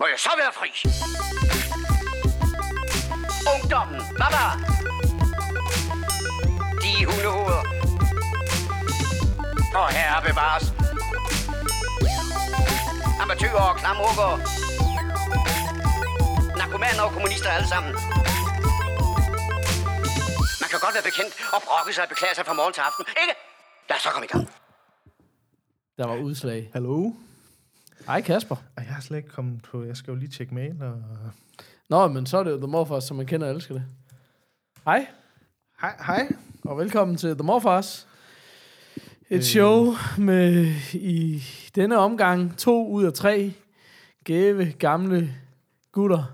Må jeg så være fri? Ungdommen, baba! De hundehoveder. Og herre bevares. Amatøger og klamrukker. Narkomaner og kommunister alle sammen. Man kan godt være bekendt og brokke sig og beklage sig fra morgen til aften, ikke? Lad os så komme i gang. Der var udslag. Hallo? Hej Kasper. Ej, jeg har slet ikke kommet på... Jeg skal jo lige tjekke mail og... Nå, men så er det jo The Morfars, som man kender og elsker det. Hej, Hej, hej. og velkommen til The Morfars. Et show med i denne omgang to ud af tre gæve gamle gutter,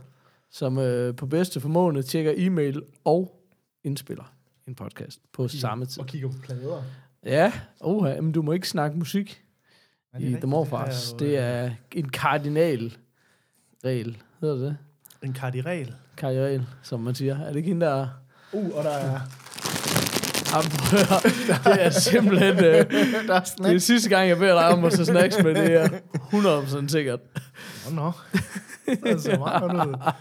som øh, på bedste formående tjekker e-mail og indspiller en podcast på samme tid. Og kigger på plader. Ja, oha, men du må ikke snakke musik i rigtigt? The Morfars. Det øh, er en kardinal regel. Hedder det det? En kardiral. Kardinal, som man siger. Er det ikke hende, der... Uh, og der er... Det er simpelthen... Øh, der er det er snacks. sidste gang, jeg beder dig om at tage snacks med. Det er 100% sikkert. Nå, nå. Det ser meget godt ud.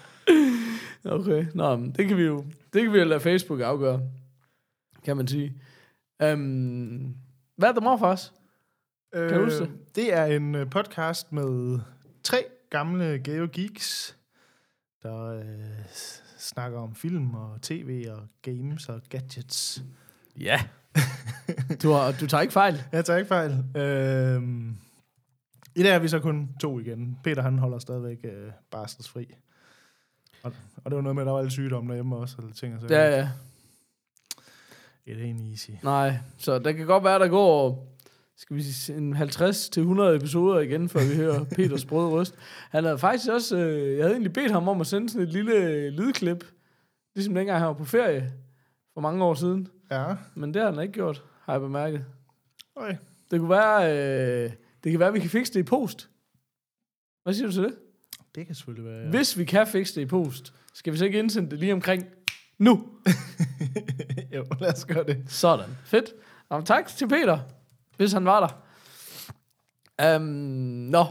Okay, nå, men det kan vi jo det kan vi jo lade Facebook afgøre, kan man sige. Um, hvad er der mor for os? Kan du huske det? Øh, Det er en øh, podcast med tre gamle gave geeks, der øh, snakker om film og tv og games og gadgets. Ja. Du, har, du tager ikke fejl. Jeg tager ikke fejl. Øh, I dag er vi så kun to igen. Peter han holder stadigvæk øh, barselsfri. Og, og det var noget med, at der var lidt sygdom derhjemme også. Eller ting, og så Ja, ja. It ain't easy. Nej, så der kan godt være, der går skal vi sige, en 50-100 episoder igen, før vi hører Peters brød røst. Han havde faktisk også, øh, jeg havde egentlig bedt ham om at sende sådan et lille lydklip, ligesom dengang han var på ferie for mange år siden. Ja. Men det har han ikke gjort, har jeg bemærket. Okay. Det kunne være, øh, det kan være, at vi kan fikse det i post. Hvad siger du til det? Det kan selvfølgelig være. Ja. Hvis vi kan fikse det i post, skal vi så ikke indsende det lige omkring nu? jo, lad os gøre det. Sådan. Fedt. Jamen, tak til Peter, hvis han var der. Um, nå,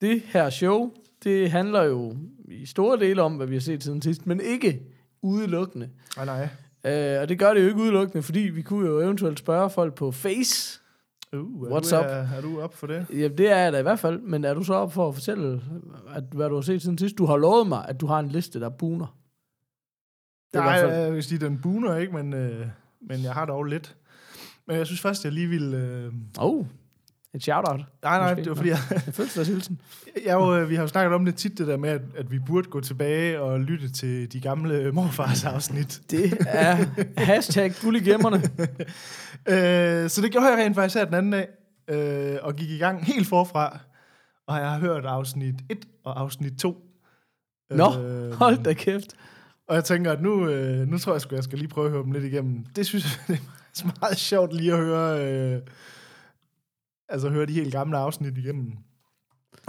det her show, det handler jo i store dele om, hvad vi har set siden sidst, men ikke udelukkende. Nej, nej. Uh, og det gør det jo ikke udelukkende, fordi vi kunne jo eventuelt spørge folk på Face. Uh, er What's du, up? Er, er du op for det? Jamen, det er jeg da i hvert fald, men er du så op for at fortælle, at, hvad du har set siden sidst? Du har lovet mig, at du har en liste, der buner. Er Nej, jeg vil sige, den buner ikke, men, øh, men jeg har dog lidt. Men jeg synes først, jeg lige ville... Øh... Oh, et shout-out. Nej, nej, det var fordi, jeg, En fødselsdagshilsen. jeg, jo, øh, vi har jo snakket om det tit, det der med, at, at vi burde gå tilbage og lytte til de gamle morfars afsnit. Det er hashtag guld i gemmerne. øh, så det gjorde jeg rent faktisk her den anden dag, øh, og gik i gang helt forfra. Og jeg har hørt afsnit 1 og afsnit 2. Nå, hold da kæft. Og jeg tænker, at nu, øh, nu tror jeg sgu, jeg skal lige prøve at høre dem lidt igennem. Det synes jeg, det faktisk meget sjovt lige at høre, øh, altså høre de helt gamle afsnit igennem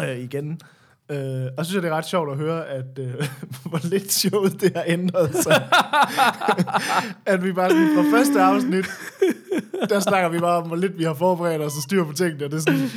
øh, igen. Øh, og så synes jeg, det er ret sjovt at høre, at øh, hvor lidt showet det har ændret sig. at vi bare sådan fra første afsnit, der snakker vi bare om, hvor lidt vi har forberedt os og styr på tingene. Og det er sådan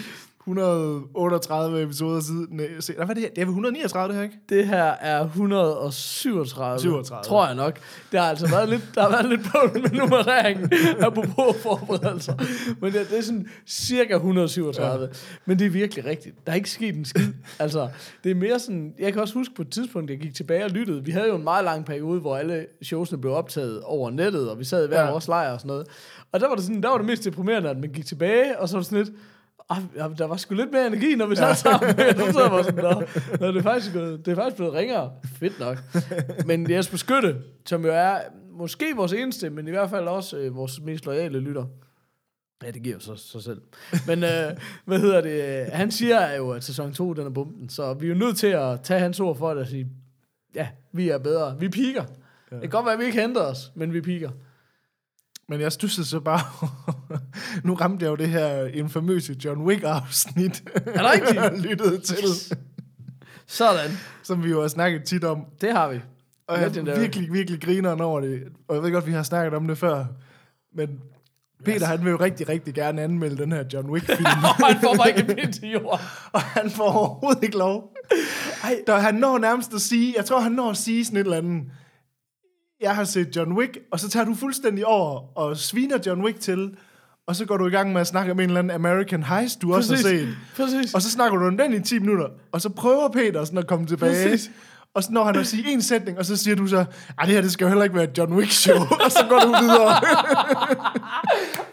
138 episoder siden. Nej, se, hvad er det her? Det er vel 139, det her, ikke? Det her er 137, 37. tror jeg nok. Det har altså været lidt, der har været lidt på med nummereringen, apropos forberedelser. Men det, det er sådan cirka 137. Ja. Men det er virkelig rigtigt. Der er ikke sket en skid. Altså, det er mere sådan, jeg kan også huske på et tidspunkt, jeg gik tilbage og lyttede. Vi havde jo en meget lang periode, hvor alle showsene blev optaget over nettet, og vi sad i hver ja. vores lejr og sådan noget. Og der var det sådan, der var det mest deprimerende, at man gik tilbage, og så var det sådan lidt, "Ah, ja, der var sgu lidt mere energi, når vi sad sammen. så sad jeg sådan, nå, nå, det, er faktisk, gået- det er faktisk blevet ringere. Fedt nok. Men Jesper Skytte, som jo er måske vores eneste, men i hvert fald også øh, vores mest loyale lytter. Ja, det giver så sig selv. Men øh, hvad hedder det? Han siger jo, at sæson 2, den er bumpen. Så vi er jo nødt til at tage hans ord for det og sige, ja, vi er bedre. Vi piker. Ja. Det kan godt være, at vi ikke henter os, men vi piker. Men jeg stussede så bare... nu ramte jeg jo det her infamøse John Wick-afsnit. Er det rigtigt? jeg lyttede til, Sådan. som vi jo har snakket tit om. Det har vi. Og jeg er virkelig, virkelig grineren over det. Og jeg ved godt, vi har snakket om det før. Men Peter, han vil jo rigtig, rigtig gerne anmelde den her John Wick-film. Og han får bare ikke en pind til jorden. og han får overhovedet ikke lov. Ej. Der, han når nærmest at sige, jeg tror, han når at sige sådan et eller andet, jeg har set John Wick, og så tager du fuldstændig over og sviner John Wick til, og så går du i gang med at snakke om en eller anden American Heist, du også har set. Præcis. Og så snakker du om den i 10 minutter, og så prøver Peter sådan at komme tilbage. Præcis. Og så når han at sige en sætning, og så siger du så, at det her det skal jo heller ikke være et John Wick show, og så går du videre.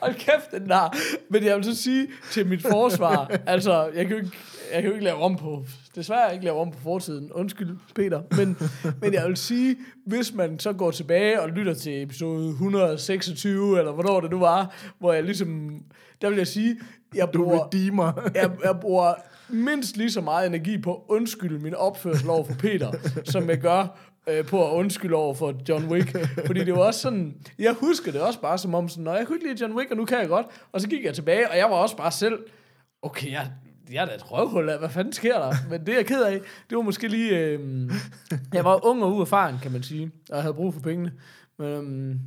Hold kæft, den der. Men jeg vil så sige til mit forsvar, altså, jeg kan jo ikke, jeg kan jo ikke lave om på, desværre ikke lave om på fortiden. Undskyld, Peter. Men, men jeg vil sige, hvis man så går tilbage og lytter til episode 126, eller hvornår det nu var, hvor jeg ligesom, der vil jeg sige, jeg Du bruger, redeemer. jeg, jeg bruger mindst lige så meget energi på at undskylde min opførsel over for Peter, som jeg gør øh, på at undskylde over for John Wick. Fordi det var også sådan, jeg husker det også bare som om sådan, når jeg kunne ikke lide John Wick, og nu kan jeg godt. Og så gik jeg tilbage, og jeg var også bare selv, okay, jeg, jeg er da et røvhul af, hvad fanden sker der? Men det er jeg ked af, det var måske lige, øh, jeg var ung og uerfaren, kan man sige, og jeg havde brug for pengene. Men, øhm,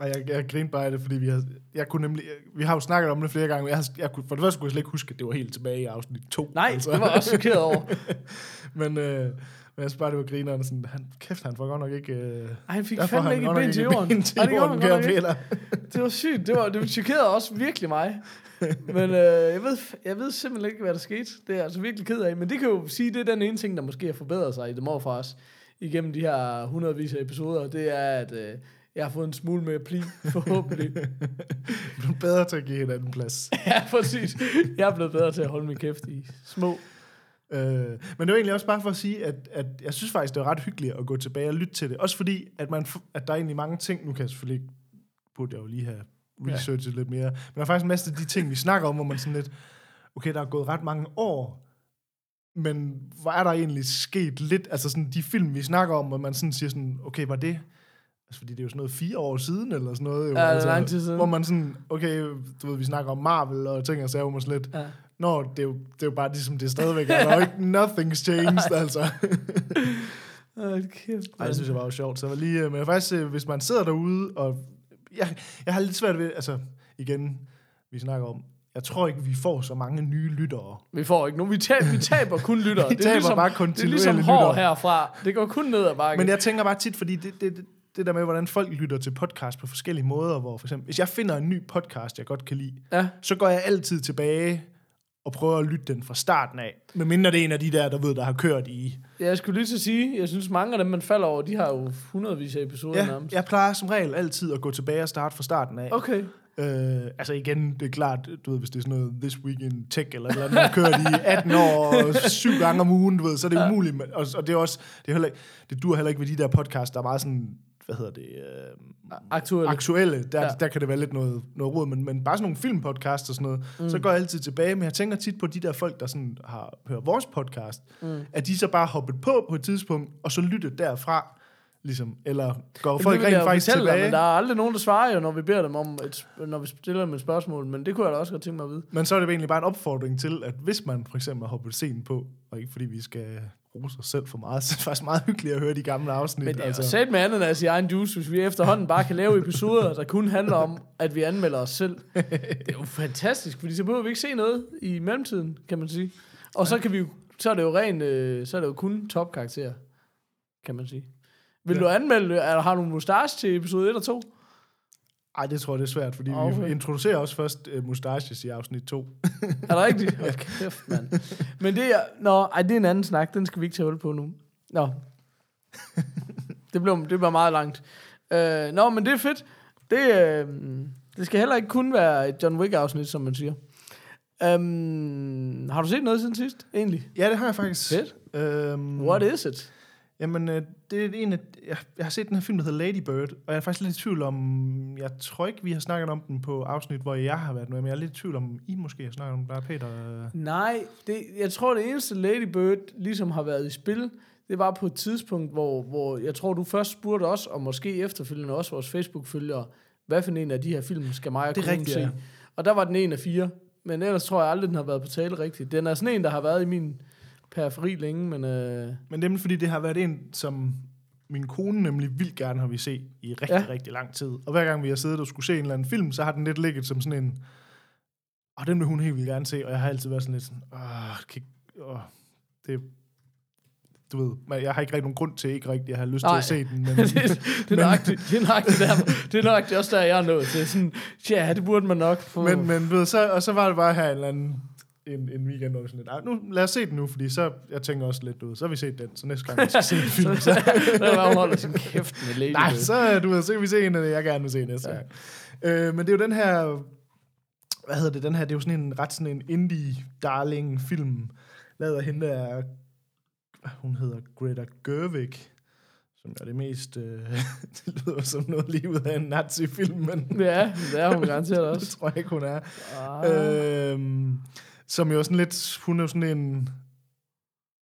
Og jeg, jeg grinte bare af det, fordi vi har, jeg kunne nemlig, vi har jo snakket om det flere gange, men jeg, har- jeg kunne, for det første kunne jeg slet ikke huske, at det var helt tilbage i afsnit 2. nej, det var også chokeret over. Men, øh, men jeg synes bare, det var grineren sådan, han, kæft, han får godt nok ikke... Øh, Ej, han fik fandme ikke et ben til jorden. ben til Ej, det jorden, kære. Peter. Det var sygt. Det, var, det chokerede også virkelig mig. Men øh, jeg, ved, jeg ved simpelthen ikke, hvad der skete. Det er jeg altså virkelig ked af. Men det kan jo sige, det er den ene ting, der måske har forbedret sig i The Morfars igennem de her hundredvis af episoder. Det er, at øh, jeg har fået en smule mere pli, forhåbentlig. Du er bedre til at give hinanden plads. ja, præcis. Jeg er blevet bedre til at holde min kæft i små. Øh, men det var egentlig også bare for at sige, at, at jeg synes faktisk, det var ret hyggeligt at gå tilbage og lytte til det. Også fordi, at, man, at der er egentlig mange ting, nu kan jeg selvfølgelig burde jeg jo lige have researchet ja. lidt mere, men der er faktisk en masse af de ting, vi snakker om, hvor man sådan lidt, okay, der er gået ret mange år, men hvor er der egentlig sket lidt, altså sådan de film, vi snakker om, hvor man sådan siger sådan, okay, var det, altså fordi det er jo sådan noget fire år siden, eller sådan noget, jo, Ja, altså, lang tid siden. hvor man sådan, okay, du ved, vi snakker om Marvel og ting, og så er jo sådan lidt, Ja. Nå, det er jo, det er jo bare ligesom, det er stadigvæk, er der er ikke, nothing's changed, altså. Hold kæft. Ej, det synes jeg var jo sjovt. Så var lige, øh, men faktisk, øh, hvis man sidder derude, og jeg, jeg har lidt svært ved, altså igen, vi snakker om, jeg tror ikke, vi får så mange nye lyttere. Vi får ikke nogen. Vi taber, vi taber kun lyttere. Vi det er taber ligesom, bare Det er ligesom hår lyttere. herfra. Det går kun ned ad bakken. Men jeg tænker bare tit, fordi det, det, det, det der med, hvordan folk lytter til podcast på forskellige måder, hvor for eksempel, hvis jeg finder en ny podcast, jeg godt kan lide, Ja. så går jeg altid tilbage og prøver at lytte den fra starten af. Men mindre det er en af de der, der ved, der har kørt i Ja, Jeg skulle lige til at sige, jeg synes mange af dem, man falder over, de har jo hundredvis af episoder Ja, nærmest. jeg plejer som regel altid at gå tilbage og starte fra starten af. Okay. Øh, altså igen, det er klart, du ved, hvis det er sådan noget This Week in Tech, eller eller andet, man kørt i 18 år, og syv gange om ugen, du ved, så er det Ja. umuligt. Og, og det er også, det, er heller, ikke- det dur heller ikke ved de der podcasts, der er meget sådan, hvad hedder det, øh, Aktuelle. aktuelle. Der, Ja. der kan det være lidt noget, noget råd, men, men bare sådan nogle filmpodcasts og sådan noget, mm. så går jeg altid tilbage, men jeg tænker tit på de der folk, der sådan har hørt vores podcast, mm. at de så bare hoppet på på et tidspunkt, og så lyttet derfra, ligesom, eller går Jamen, folk rent faktisk fortælle tilbage. men der er aldrig nogen, der svarer jo, når vi beder dem om et, når vi stiller dem et spørgsmål, men det kunne jeg da også godt tænke mig at vide. Men så er det egentlig bare en opfordring til, at hvis man for eksempel har hoppet scenen på, og ikke fordi vi skal rose os selv for meget, så er det faktisk meget hyggeligt at høre de gamle afsnit. Men det er altså. sat med andet af egen juice, hvis vi efterhånden bare kan lave episoder, der kun handler om, at vi anmelder os selv. Det er jo fantastisk, fordi så behøver vi ikke se noget i mellemtiden, kan man sige. Og så kan vi jo, så er det jo ren, øh, så er det jo kun topkarakterer, kan man sige. Vil Ja. du anmelde, eller har du en mustache til episode 1 og 2? Ej, det tror jeg, det er svært, fordi Okay. vi introducerer også først uh, mustaches i afsnit 2. Er det rigtigt? Hold kæft, mand. Men det er, nå, ej, det er en anden snak. Den skal vi ikke tage hul på nu. Nå. det, blev, det bliver meget langt. Øh, nå, men det er fedt. Det, øh, det skal heller ikke kun være et John Wick-afsnit, som man siger. Um, har du set noget siden sidst, egentlig? Ja, det har jeg faktisk. Fedt. Øhm, What is it? Jamen, øh, det er en af, jeg, jeg har set den her film, der hedder Lady Bird, og jeg er faktisk lidt i tvivl om, jeg tror ikke, vi har snakket om den på afsnit, hvor jeg har været med, men jeg er lidt i tvivl om, I måske har snakket om den, der er Peter. øh. Nej, det, jeg tror, det eneste Lady Bird ligesom har været i spil, det var på et tidspunkt, hvor, hvor jeg tror, du først spurgte os, og måske efterfølgende også vores Facebook-følgere, hvad for en af de her film skal mig og Det er rigtigt, se. ja. Og der var den en af fire. Men ellers tror jeg aldrig, den har været på tale rigtigt. Den er sådan en, der har været i min periferi længe, men øh, Men nemlig fordi det har været en, som min kone nemlig vildt gerne har vi se i rigtig, Ja. rigtig lang tid. Og hver gang vi har siddet og skulle se en eller anden film, så har den lidt ligget som sådan en, og den vil hun helt vildt gerne se, og jeg har altid været sådan lidt sådan, åh, kan, åh det, du ved, men jeg har ikke rigtig nogen grund til ikke rigtig at have lyst Nej. til at se den. Men, det, det, er nøjagtigt, det er nøjagtigt der, det er nøjagtigt også der, jeg er nået til. Sådan, ja, det burde man nok få. men, men ved, så, og så var det bare her en eller anden en, en weekend, hvor vi sådan lidt, "Ej, nu lad os se den nu, fordi så, jeg tænker også lidt ud, så har vi set den, så næste gang vi skal se en film, så, var hun holder sin kæft med Lady nej, så, du ved, så kan vi se en, af det, jeg gerne vil se næste Ja. gang. Øh, men det er jo den her, hvad hedder det, den her, det er jo sådan en ret sådan en indie-darling film, lavet af hende der, hun hedder, Greta Gerwig, som er det mest, øh, det lyder som noget lige ud af en nazi-film, men Ja, det er hun garanteret det også. tror jeg ikke, hun er. Ah. Øhm, som jo sådan lidt, hun er jo sådan en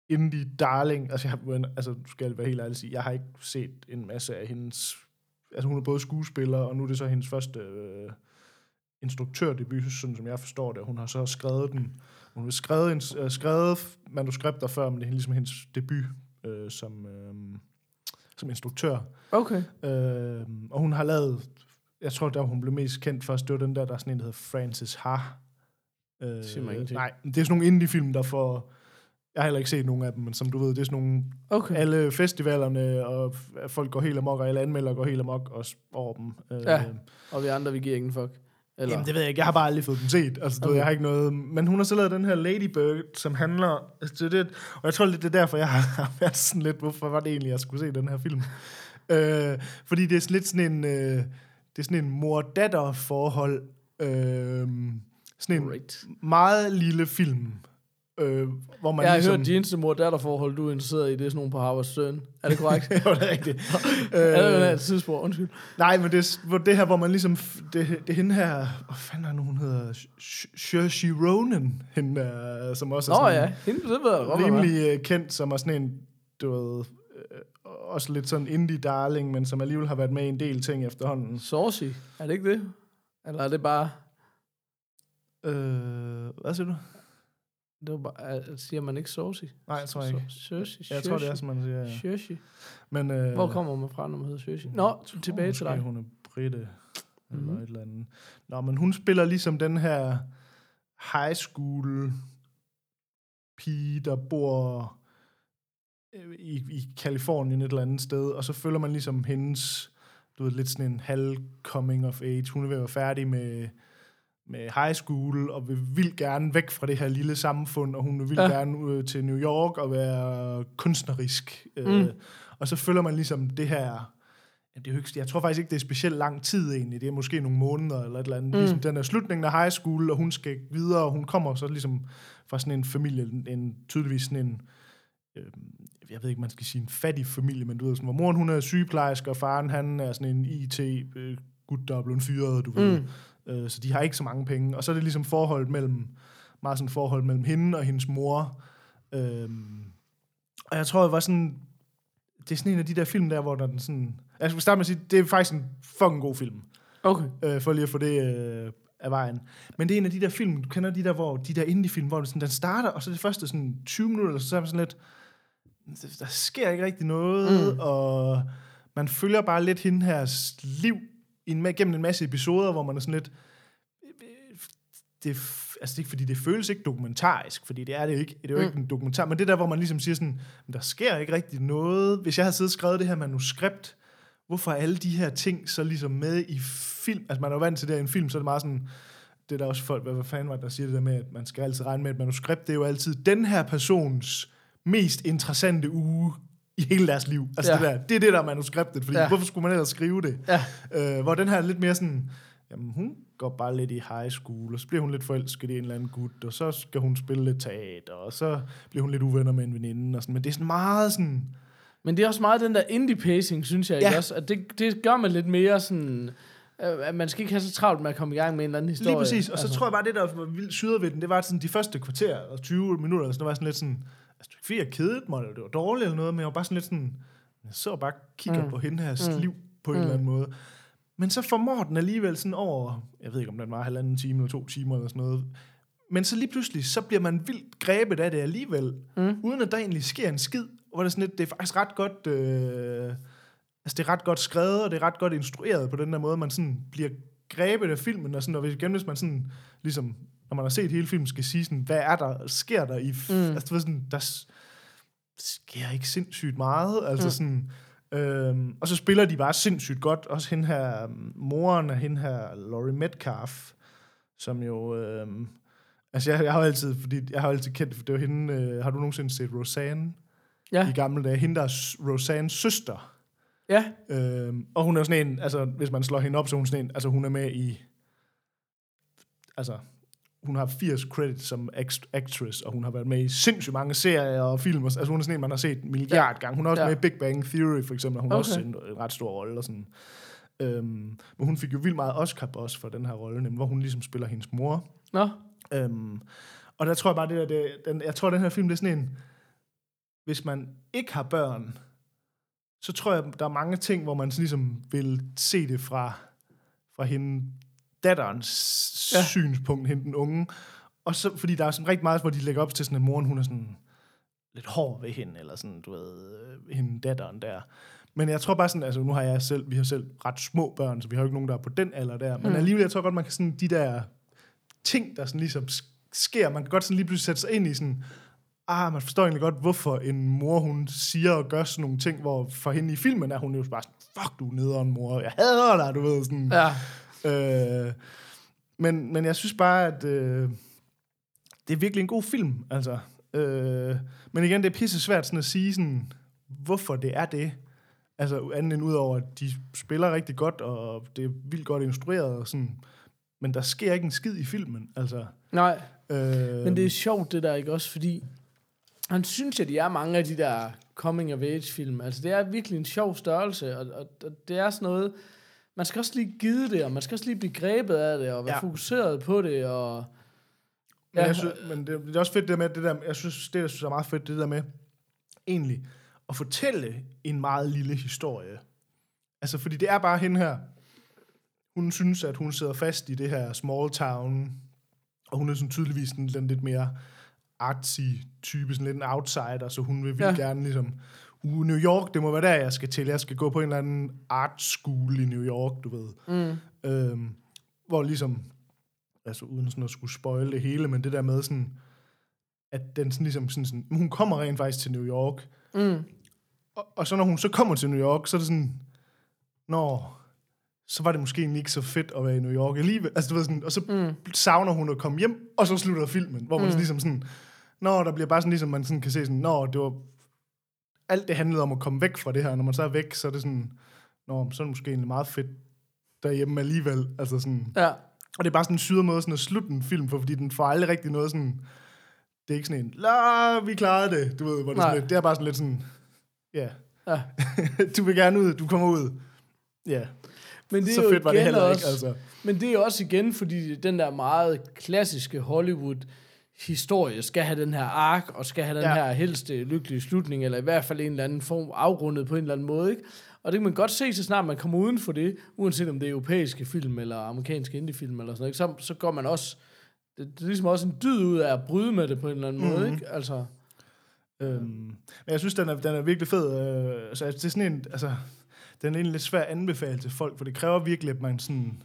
indie darling. Altså, jeg, altså, du skal være helt ærlig sige, jeg har ikke set en masse af hendes... Altså, hun er både skuespiller, og nu er det så hendes første øh, instruktørdebut, sådan som jeg forstår det. Hun har så skrevet den. Hun har skrevet, en, øh, skrevet manuskripter før, men det er ligesom hendes debut øh, som, øh, som instruktør. Okay. Øh, og hun har lavet, jeg tror, der hun blev mest kendt først, det var den der, der er sådan en, der hedder Frances Ha. Øh, siger mig ingenting. Nej, det er sådan nogle indie-film, der får... Jeg har heller ikke set nogen af dem, men som du ved, det er sådan nogle... Okay. Alle festivalerne, og folk går helt amok, og alle anmeldere går helt amok også over dem. Øh, Ja. Og vi andre, vi giver ingen fuck. Eller? Jamen, det ved jeg ikke. Jeg har bare aldrig fået dem set. Altså, du Okay. ved, jeg har ikke noget... Men hun har så lavet den her Lady Bird, som handler... Altså, det, det, og jeg tror lidt, det er derfor, jeg har været sådan lidt... Hvorfor var det egentlig, jeg skulle se den her film? øh, fordi det er sådan lidt sådan en... Øh, det er sådan en mor-datter-forhold. Øh, sådan en Great. meget lille film. Øh, hvor man Jeg har ligesom... hørt, de eneste mor datter forhold du er interesseret i, det er sådan nogle på Harvard Stern. Er det korrekt? jo, det er rigtigt. øh, er det øh, et tidsspor? Undskyld. Nej, men det er hvor det her, hvor man ligesom... Det, det er hende her... Hvad fanden er nu, hun hedder? Saoirse Ronan, hende der, som også er Nå sådan ja, hende, det ved jeg godt, rimelig øh, kendt, som er sådan en, du ved, øh, også lidt sådan indie-darling, men som alligevel har været med i en del ting efterhånden. Saucy. Er det ikke det? Eller er det bare... Øh, hvad siger du? Det var bare, er- siger man ikke saucy? Nej, jeg tror ikke. Saucy. Jeg tror, det er, som man siger. Ja. Saucy. Men, øh, Hvor kommer man fra, når man hedder saucy? Nå, jeg tror tilbage til dig. hun er britte, eller Mhm. et eller andet. Nå, men hun spiller ligesom den her high school pige, der bor øh, i, i Kalifornien et eller andet sted, og så følger man ligesom hendes, du ved, lidt sådan en halv coming of age. Hun er ved at være færdig med, med high school, og vil, vil gerne væk fra det her lille samfund, og hun vil Ja. ja. gerne ud til New York og være kunstnerisk. Mm. Mm. Øh, og så følger man ligesom det her... Ja, det er ikke, jeg tror faktisk ikke, det er specielt lang tid egentlig. Det er måske nogle måneder eller et eller andet. Mm. Mm. Ligesom den er slutningen af high school, og hun skal videre, og hun kommer så ligesom fra sådan en familie, en, tydeligvis sådan en, øh, jeg ved ikke, man skal sige en fattig familie, men du ved, sådan, hvor moren hun er sygeplejerske, og faren han er sådan en IT-gut, der er blevet fyret, du ved. Øh, så de har ikke så mange penge. Og så er det ligesom forhold mellem, meget sådan forhold mellem hende og hendes mor. Øhm, og jeg tror, det var sådan, det er sådan en af de der film der, hvor der er den sådan, jeg skal starte med at sige, det er faktisk en fucking god film, Okay. øh, for lige at få det øh, af vejen. Men det er en af de der film, du kender de der, hvor de der indie-film, hvor den, sådan, den starter, og så det første sådan 20 minutter, så er man sådan lidt, der, sker ikke rigtig noget, Mm. og man følger bare lidt hende her liv en, gennem en masse episoder, hvor man er sådan lidt, det, er f- altså det er ikke, fordi det føles ikke dokumentarisk, fordi det er det ikke. Det er jo Mm. ikke en dokumentar, men det der, hvor man ligesom siger sådan, "Men der sker ikke rigtig noget. Hvis jeg havde siddet og skrevet det her manuskript, hvorfor er alle de her ting så ligesom med i film? Altså man er jo vant til det i en film, så er det meget sådan, det er der også folk, hvad, hvad fanden var det, der siger det der med, at man skal altid regne med, et manuskript, det er jo altid den her persons mest interessante uge i hele deres liv. Altså Ja. det der, det er det, der er manuskriptet, fordi Ja. hvorfor skulle man ellers skrive det? Ja. Øh, hvor den her er lidt mere sådan, jamen hun går bare lidt i high school, og så bliver hun lidt forelsket i en eller anden gut, og så skal hun spille lidt teater, og så bliver hun lidt uvenner med en veninde, og sådan. men det er sådan meget sådan, Men det er også meget den der indie-pacing, synes jeg Ja. også? At det, det gør man lidt mere sådan... øh, At man skal ikke have så travlt med at komme i gang med en eller anden historie. Lige præcis. Og så altså. tror jeg bare, det der var vildt syret ved den, det var sådan de første kvarter, og 20 minutter, der var sådan lidt sådan, altså fordi, jeg kedede mig, eller det var dårligt eller noget, men jeg var bare sådan lidt sådan, jeg så bare kigger Mm. mm. på hende her Mm. liv på en Mm. eller anden måde. Men så formår den alligevel sådan over, jeg ved ikke, om den var halvanden time eller to timer eller sådan noget, men så lige pludselig, så bliver man vildt grebet af det alligevel, Mm. uden at der egentlig sker en skid. Hvor det er sådan lidt, det er faktisk ret godt, øh, altså det er ret godt skrevet, og det er ret godt instrueret på den der måde, man sådan bliver grebet af filmen, og sådan, og hvis, igen, hvis man sådan, ligesom, når man har set hele filmen, skal sige sådan, hvad er der, sker der i, f- Mm. altså du ved sådan, der, sker ikke sindssygt meget. Altså mm. sådan, øhm, og så spiller de bare sindssygt godt. Også hende her, øhm, moren af hende her, Laurie Metcalf, som jo... Øhm, altså, jeg, jeg har altid, fordi jeg har altid kendt, for det var hende... Øh, har du nogensinde set Roseanne? Ja. I gamle dage. Hende, der er Roseannes søster. Ja, Øhm, og hun er sådan en, altså hvis man slår hende op, så er hun sådan en, altså hun er med i, altså hun har 80 credits som act- actress, og hun har været med i sindssygt mange serier og film. Altså hun er sådan en, man har set en milliard gange. Hun er også Ja. med i Big Bang Theory, for eksempel. og Hun har Okay. også en, en ret stor rolle. Og sådan. Øhm, men hun fik jo vildt meget Oscar også for den her rolle, nemlig, hvor hun ligesom spiller hendes mor. nå, Øhm, og der tror jeg bare, det der, det, den, jeg tror, den her film, det er sådan en, hvis man ikke har børn, så tror jeg, der er mange ting, hvor man sådan ligesom vil se det fra, fra hende, datterens Ja. synspunkt, hende den unge. Og så, fordi der er sådan rigtig meget, hvor de lægger op til sådan, at moren, hun er sådan lidt hård ved hende, eller sådan, du ved, øh, hende datteren der. Men jeg tror bare sådan, altså nu har jeg selv, vi har selv ret små børn, så vi har jo ikke nogen, der er på den alder der. Men Mm. alligevel, jeg tror godt, man kan sådan, de der ting, der sådan ligesom sk- sker, man kan godt sådan lige pludselig sætte sig ind i sådan, ah, man forstår egentlig godt, hvorfor en mor, hun siger og gør sådan nogle ting, hvor for hende i filmen er hun jo bare sådan, fuck du er nederen, mor, jeg hader dig, du ved, sådan. ja. Øh, men, men jeg synes bare, at øh, det er virkelig en god film, altså. Øh, men igen, det er pisse svært sådan at sige, sådan, hvorfor det er det. Altså andet end ud over, at de spiller rigtig godt, og det er vildt godt instrueret, og sådan, men der sker ikke en skid i filmen, altså. Nej, Øh, men det er sjovt det der, ikke også? Fordi han synes, at de er mange af de der coming of age film. Altså det er virkelig en sjov størrelse, og, og, og det er sådan noget, man skal også lige give det, og man skal også lige blive grebet af det, og være ja. Fokuseret på det, og... Men, Ja. jeg synes, men det, det er også fedt det der med, det der, jeg synes, det jeg synes er meget fedt, det der med, egentlig, at fortælle en meget lille historie. Altså, fordi det er bare hende her, hun synes, at hun sidder fast i det her small town, og hun er sådan tydeligvis den lidt mere artsy type, sådan lidt en outsider, så hun vil, Ja. ja. gerne ligesom, uh, New York, det må være der, jeg skal til. Jeg skal gå på en eller anden art school i New York, du ved. Mm, Øhm, hvor ligesom, altså uden sådan at skulle spoil det hele, men det der med sådan, at den sådan ligesom sådan, sådan hun kommer rent faktisk til New York, mm, og, og så når hun så kommer til New York, så er det sådan, nå, så var det måske egentlig ikke så fedt at være i New York alligevel. Altså, du ved sådan, og så mm, savner hun at komme hjem, og så slutter filmen, hvor man Mm. ligesom sådan, nå, der bliver bare sådan ligesom, man sådan kan se sådan, nå, det var, alt det handlede om at komme væk fra det her, når man så er væk, så er det sådan, nå, så er det måske egentlig meget fedt derhjemme alligevel, altså sådan, ja. og det er bare sådan en syret måde sådan at slutte en film på, fordi den får aldrig rigtig noget sådan... Det er ikke sådan en, la, vi klarede det, du ved, hvor det, Nej. sådan lidt, det er bare sådan lidt sådan, ja, ja. du vil gerne ud, du kommer ud. Ja, Men det er så fedt var det heller også, ikke, altså. Men det er også igen, fordi den der meget klassiske Hollywood historie skal have den her ark, og skal have den ja. Her helst øh, lykkelige slutning, eller i hvert fald en eller anden form afrundet på en eller anden måde, ikke? Og det kan man godt se, så snart man kommer uden for det, uanset om det er europæiske film, eller amerikanske indiefilm, eller sådan noget? Så, så går man også, det, det er ligesom også en dyd ud af at bryde med det på en eller anden mm. måde, Mhm. ikke? Altså, Øhm, men jeg synes, den er, den er virkelig fed. Øh, altså, det er sådan en, altså, den er egentlig lidt svær anbefale til folk, for det kræver virkelig, at man sådan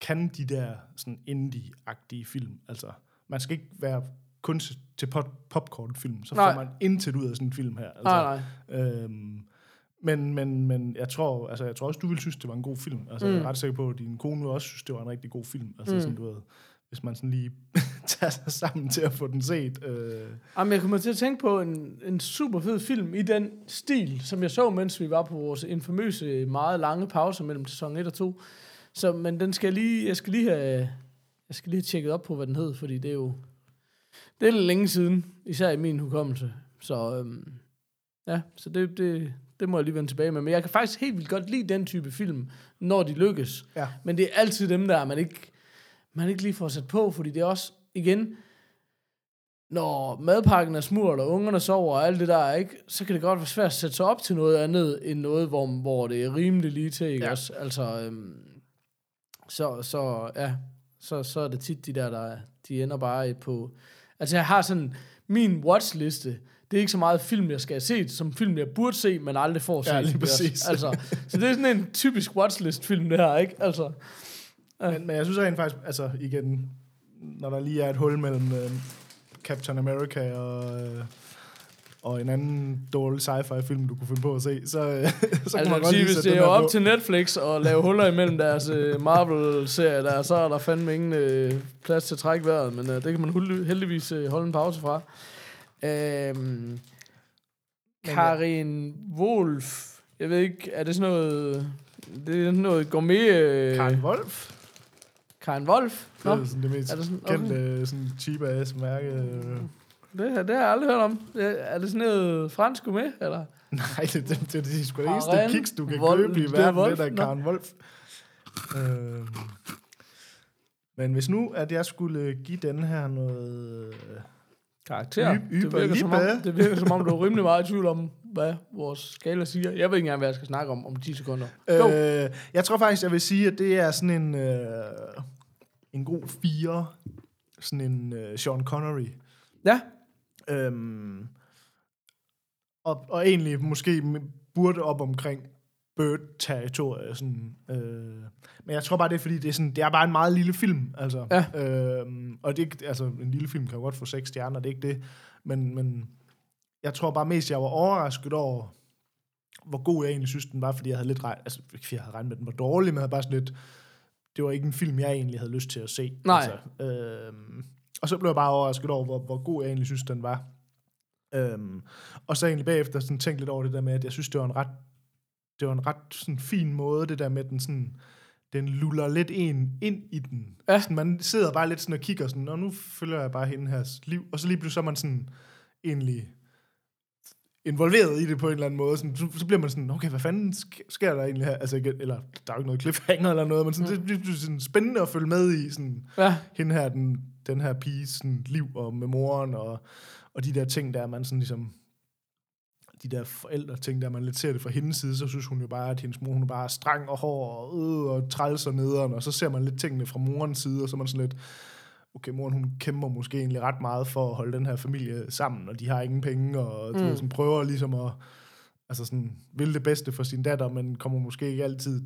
kan de der sådan indie-agtige film. Altså, man skal ikke være kun til- til pop- popcorn-film, så Nej. får man intet ud af sådan en film her. Altså, nej, nej. Øhm, men, men, men jeg tror, altså, jeg tror også, du ville synes, det var en god film. Altså, mm. jeg Mm. er ret sikker på, at din kone også synes, det var en rigtig god film. Altså, Mm. mm. sådan, du ved, hvis man sådan lige tager sig sammen til at få den set. Øh, Jamen, jeg kommer til at tænke på en, en super fed film i den stil, som jeg så, mens vi var på vores infamøse, meget lange pause mellem sæson 1 og 2. Så, men den skal jeg lige, jeg skal lige have, jeg skal lige have tjekket op på, hvad den hed, fordi det er jo, det er lidt længe siden, især i min hukommelse. Så øhm, ja, så det, det, det må jeg lige vende tilbage med. Men jeg kan faktisk helt vildt godt lide den type film, når de lykkes. ja. Men det er altid dem der, man ikke, man ikke lige får sat på, fordi det er også, igen, når madpakken er smurt, og ungerne sover og alt det der, ikke, så kan det godt være svært at sætte sig op til noget andet, end noget, hvor, hvor det er rimelig lige til, ikke Ja. også? Altså, øhm, så, så, ja, så, så er det tit de der, der de ender bare på... Altså, jeg har sådan, min watchliste, det er ikke så meget film, jeg skal have set, som film, jeg burde se, men aldrig får set. Ja, lige også? præcis. Altså, så det er sådan en typisk watchlist-film, det her, ikke? Altså, Men, men jeg synes rent faktisk, altså igen, når der lige er et hul mellem øh, Captain America og, øh, og en anden dårlig sci-fi film, du kunne finde på at se, så, så Altså, kan man man godt sige, hvis det er op på. til Netflix og lave huller imellem deres uh, Marvel-serier der, så er der fandme ingen uh, plads til vejret, men uh, det kan man heldigvis uh, holde en pause fra. Øhm, Karin Wolf, jeg ved ikke, er det sådan noget, det er sådan noget gourmet... Uh, Karen Wolf. Karin Wolf? Det Nå, er sådan det mest er det sådan- kendte sådan cheap ass mærke. Det, det har jeg aldrig hørt om. Det, er det sådan noget fransk gourmet, eller? Nej, det, det, det, det er sgu det eneste kiks, du kan Wolf- købe i det er verden, det nå. der Karen Wolf. Øhm. Men hvis nu, at jeg skulle give den her noget... Karakter. Y- det, virker som om, det virker som om, du er rimelig meget i tvivl om, hvad vores skala siger. Jeg ved ikke engang, hvad jeg skal snakke om om 10 sekunder. Go. Øh, jeg tror faktisk, jeg vil sige, at det er sådan en, øh, en god fire. Sådan en øh, Sean Connery. Ja, Øhm, og, og egentlig måske burde op omkring Bird-territoriet. Sådan, øh, men jeg tror bare, det er fordi, det er, sådan, det er bare en meget lille film. Altså, Ja. øhm, og det er ikke, altså, en lille film kan jo godt få seks stjerner, det er ikke det. Men, men jeg tror bare mest, jeg var overrasket over, hvor god jeg egentlig synes, den var, fordi jeg havde lidt regnet, altså ikke fordi jeg havde regnet med, den var dårlig, men jeg havde bare sådan lidt, det var ikke en film, jeg egentlig havde lyst til at se. Nej. Altså, øhm, og så blev jeg bare overrasket over, hvor, hvor god jeg egentlig synes, den var. Øhm, og så egentlig bagefter sådan tænkt lidt over det der med, at jeg synes, det var en ret, det var en ret sådan fin måde, det der med, den sådan, den luller lidt en ind i den. Ja. Sådan, man sidder bare lidt sådan og kigger sådan, og nu følger jeg bare hende her liv, og så lige pludselig så er man sådan egentlig involveret i det på en eller anden måde. Sådan, så, så bliver man sådan, okay, hvad fanden sk- sker der egentlig her? Altså, eller der er jo ikke noget cliffhanger eller noget, men sådan, det, det, det er sådan spændende at følge med i. Sådan, ja. hende her, den, den her pige, sådan, liv og med moren, og, og de der ting, der man sådan ligesom, de der forældre ting, der man lidt ser det fra hendes side, så synes hun jo bare, at hendes mor, hun er bare streng og hård, og, øh, og træls og nederen, og så ser man lidt tingene fra morens side, og så er man sådan lidt, okay, moren hun kæmper måske egentlig ret meget for at holde den her familie sammen, og de har ingen penge, og mm. de sådan, prøver ligesom at, altså sådan, vil det bedste for sin datter, men kommer måske ikke altid,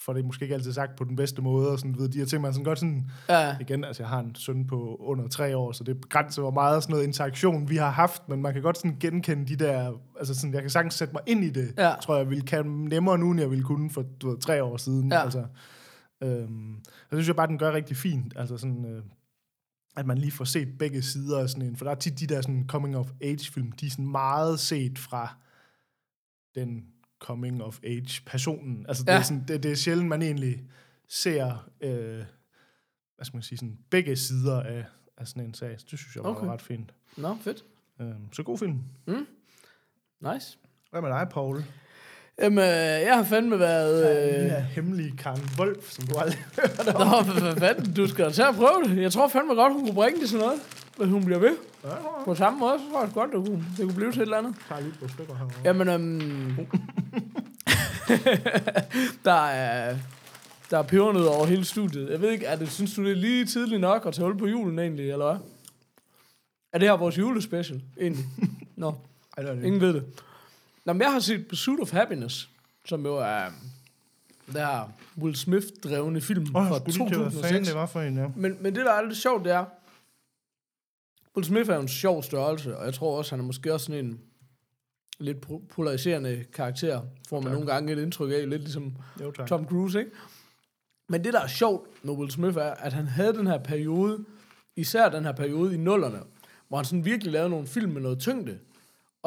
for det er måske ikke altid sagt på den bedste måde, og sådan, ved, de her ting, man sådan godt sådan, ja. igen, altså jeg har en søn på under tre år, så det er begrænset, hvor meget sådan noget interaktion vi har haft, men man kan godt sådan genkende de der, altså sådan, jeg kan sagtens sætte mig ind i det, Ja. tror jeg, vil kan nemmere nu, end jeg ville kunne for du ved, tre år siden. Ja. Altså, øhm, jeg synes jeg bare, den gør rigtig fint, altså sådan, øh, at man lige får set begge sider af sådan en, for der er tit de der sådan coming of age film, de er sådan meget set fra den coming of age personen. Altså det, Ja. er sådan, det, det er sjældent, man egentlig ser, øh, hvad skal man sige, sådan begge sider af, af sådan en sag. Så det synes jeg var Okay. ret fint. Nå, fedt. Øhm, så god film. Nice. Hvad med dig, Paul? Jamen, øh, jeg har fandme været... Den Øh, her hemmelige Karen Wolf, som du aldrig Nå, hvad fanden, du skal da tage og prøve det. Jeg tror fandme godt, hun kunne bringe det sådan noget. Hvis hun bliver ved. På samme måde, så tror jeg godt, det kunne, det kunne blive til et eller andet. tager lidt på stykker herovre. Jamen, øhm, der er, der er pebernød over hele studiet. Jeg ved ikke, er det, synes du, det er lige tidligt nok at tage hul på julen egentlig, eller hvad? Er det her vores julespecial, egentlig? Nå, Ej, det det. ingen ved det. Nå, men jeg har set Pursuit of Happiness, som jo er der her Will Smith-drevne film Åh, fra jeg skulle lige til, hvad fanden 2006. det var for en, ja. Men, men det, der er lidt sjovt, det er, Will Smith er jo en sjov størrelse, og jeg tror også, han er måske også sådan en lidt po- polariserende karakter, får man Tak. nogle gange et indtryk af, lidt ligesom Jo, tak. Tom Cruise, ikke? Men det, der er sjovt med Will Smith, er, at han havde den her periode, især den her periode i nullerne, hvor han sådan virkelig lavede nogle film med noget tyngde.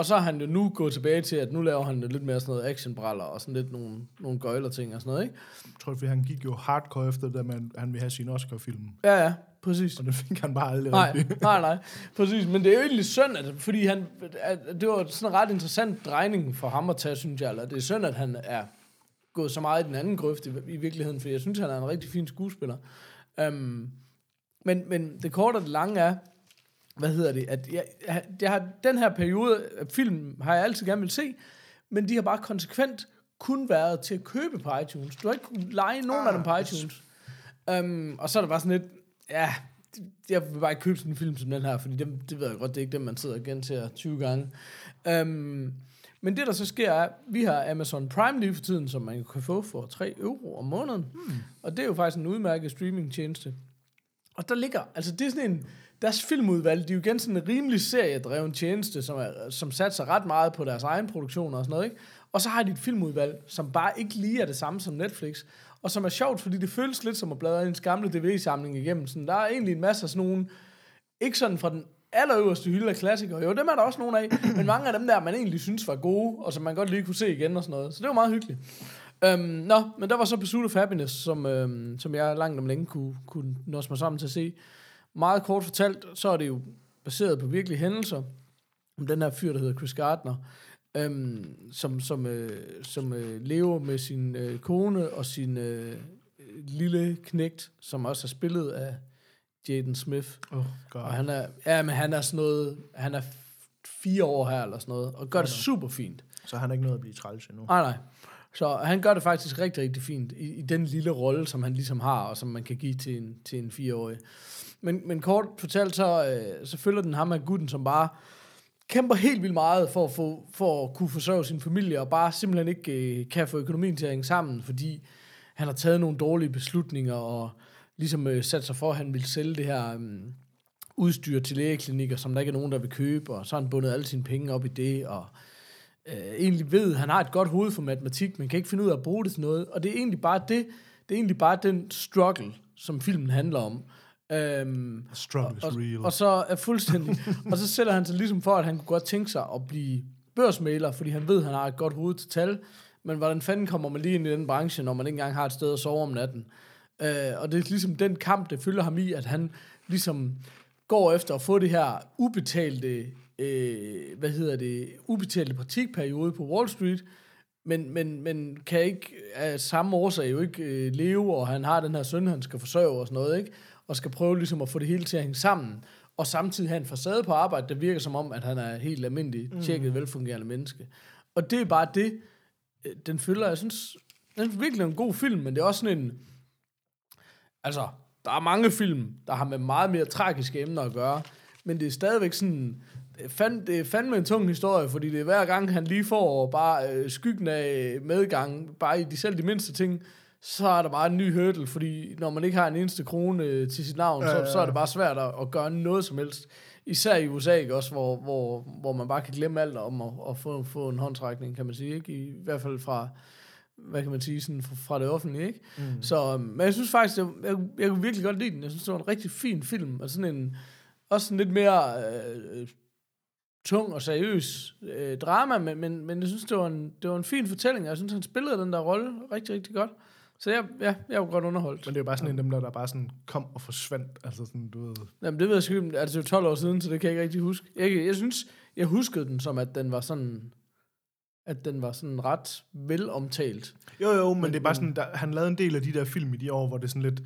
Og så har han jo nu gået tilbage til, at nu laver han lidt mere sådan noget actionbraller og sådan lidt nogle, nogle gøjler ting og sådan noget, ikke? Jeg tror, fordi han gik jo hardcore efter det, at han ville have sin Oscar-film. Ja, ja, præcis. Og det fik han bare aldrig Nej, nej, nej. Præcis, men det er jo egentlig synd, at, fordi han, at det var sådan en ret interessant drejning for ham at tage, synes jeg. Eller det er synd, at han er gået så meget i den anden grøft i, i virkeligheden, for jeg synes, han er en rigtig fin skuespiller. Um, men, men det korte og det lange er, hvad hedder det, at jeg, jeg, jeg har, den her periode af film har jeg altid gerne vil se, men de har bare konsekvent kun været til at købe på iTunes. Du har ikke kunnet lege nogen af dem på iTunes. Um, og så er det bare sådan lidt, ja, jeg vil bare ikke købe sådan en film som den her, fordi det, det ved jeg godt, det er ikke dem, man sidder og gentager 20 gange. Um, men det, der så sker, er, vi har Amazon Prime lige for tiden, som man kan få for 3 euro om måneden. Hmm. Og det er jo faktisk en udmærket streamingtjeneste. Og der ligger, altså det er sådan en, deres filmudvalg, de er jo igen sådan en rimelig seriedreven tjeneste, som, er, som satser ret meget på deres egen produktion og sådan noget, ikke? Og så har de et filmudvalg, som bare ikke lige er det samme som Netflix, og som er sjovt, fordi det føles lidt som at bladre en gamle DVD-samling igennem. Sådan, der er egentlig en masse af sådan nogle, ikke sådan fra den allerøverste hylde af klassikere, jo, dem er der også nogle af, men mange af dem der, man egentlig synes var gode, og som man godt lige kunne se igen og sådan noget. Så det var meget hyggeligt. Øhm, nå, men der var så Pursuit of Happiness, som, øhm, som jeg langt om længe kunne, kunne nås mig sammen til at se. Meget kort fortalt, så er det jo baseret på virkelige hændelser, om den her fyr, der hedder Chris Gardner, øhm, som, som, øh, som øh, lever med sin øh, kone og sin øh, lille knægt, som også er spillet af Jaden Smith. Oh, God. Og han er, ja, men han er sådan noget, han er fire år her eller sådan noget, og gør det super fint. Så han er ikke noget at blive træls endnu. Nej, nej. Så han gør det faktisk rigtig, rigtig fint i, i den lille rolle, som han ligesom har, og som man kan give til en, til en fireårig. Men, men kort fortalt, så, øh, så følger den ham af gutten, som bare kæmper helt vildt meget for at, få, for at kunne forsørge sin familie, og bare simpelthen ikke øh, kan få økonomien til at hænge sammen, fordi han har taget nogle dårlige beslutninger, og ligesom øh, sat sig for, at han vil sælge det her øh, udstyr til lægeklinikker, som der ikke er nogen, der vil købe, og så har han bundet alle sine penge op i det, og øh, egentlig ved, at han har et godt hoved for matematik, men kan ikke finde ud af at bruge det til noget. Og det er egentlig bare det, det er egentlig bare den struggle, som filmen handler om. Øhm, Struggle is og, real. og så er fuldstændig, og så sætter han sig ligesom for, at han kunne godt tænke sig at blive børsmaler, fordi han ved, at han har et godt hoved til tal, men hvordan fanden kommer man lige ind i den branche, når man ikke engang har et sted at sove om natten? Øh, og det er ligesom den kamp, det følger ham i, at han ligesom går efter at få det her ubetalte, øh, hvad hedder det, ubetalte praktikperiode på Wall Street, men, men, men kan ikke af samme årsag jo ikke øh, leve, og han har den her søn, han skal forsørge og sådan noget, ikke? og skal prøve ligesom at få det hele til at hænge sammen, og samtidig have en facade på arbejde, der virker som om, at han er helt almindelig, tjekket, velfungerende menneske. Og det er bare det, øh, den følger, jeg synes, den er virkelig en god film, men det er også sådan en, altså, der er mange film, der har med meget mere tragiske emner at gøre, men det er stadigvæk sådan, fand, det er fandme en tung historie, fordi det er hver gang, han lige får bare øh, skyggen af medgang, bare i de selv de mindste ting, så er der bare en ny hurdle, fordi når man ikke har en eneste krone øh, til sit navn, Ja, ja, så, så er det bare svært at, at gøre noget som helst. Især i USA, ikke også, hvor, hvor, hvor man bare kan glemme alt om at, at få, få en håndtrækning, kan man sige, ikke? I, i hvert fald fra, hvad kan man sige, sådan fra, det offentlige, ikke? Mm. Så, øhm, men jeg synes faktisk, jeg, jeg, jeg kunne virkelig godt lide den. Jeg synes, det var en rigtig fin film, og sådan en, også sådan lidt mere øh, tung og seriøs øh, drama, men, men, men jeg synes, det var, en, det var en fin fortælling, og jeg synes, han spillede den der rolle rigtig, rigtig godt. Så jeg, ja, jeg var godt underholdt. Men det er jo bare sådan en af dem, der, der bare sådan kom og forsvandt. Altså sådan, du ved... Jamen, det ved jeg sgu altså det er jo 12 år siden, så det kan jeg ikke rigtig huske. Jeg, jeg synes, jeg huskede den som, at den var sådan, at den var sådan ret velomtalt. Jo, jo, men det er bare sådan, der, han lavede en del af de der film i de år, hvor det er sådan lidt,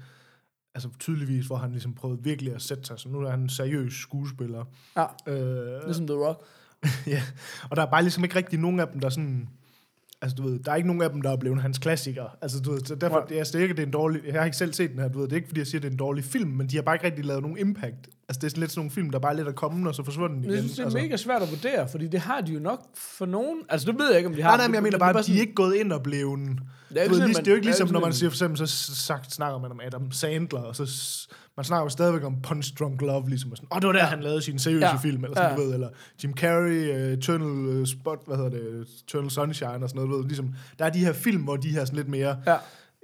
altså tydeligvis, hvor han ligesom prøvede virkelig at sætte sig. Så nu er han en seriøs skuespiller. Ja, Øh, ligesom The Rock. ja, og der er bare ligesom ikke rigtig nogen af dem, der sådan... Altså, du ved, der er ikke nogen af dem, der er blevet hans klassikere. Altså, du ved, så derfor, Nej. jeg altså, det er ikke, det er en dårlig... Jeg har ikke selv set den her, du ved, det er ikke, fordi jeg siger, det er en dårlig film, men de har bare ikke rigtig lavet nogen impact. Altså, det er sådan lidt sådan nogle film, der bare er lidt at komme, og så forsvundet igen. Men jeg synes, det er altså. mega svært at vurdere, fordi det har de jo nok for nogen. Altså, det ved jeg ikke, om de har. Nej, nej, men jeg mener bare, at de er ikke gået ind og blevet... Ja, Ja, det er ved, sådan, lige, det er jo ikke ligesom, ja, når man siger, for eksempel, så sagt, snakker man om Adam Sandler, og så man snakker jo stadigvæk om Punch Drunk Love, ligesom, og sådan, åh, det var der, han lavede sin seriøse Ja. ja. film, eller sådan, Ja. ja. du ved, eller Jim Carrey, uh, Eternal uh, Spot, hvad hedder det, Eternal Sunshine, og sådan noget, du ved, ligesom, der er de her film, hvor de her sådan lidt mere, Ja.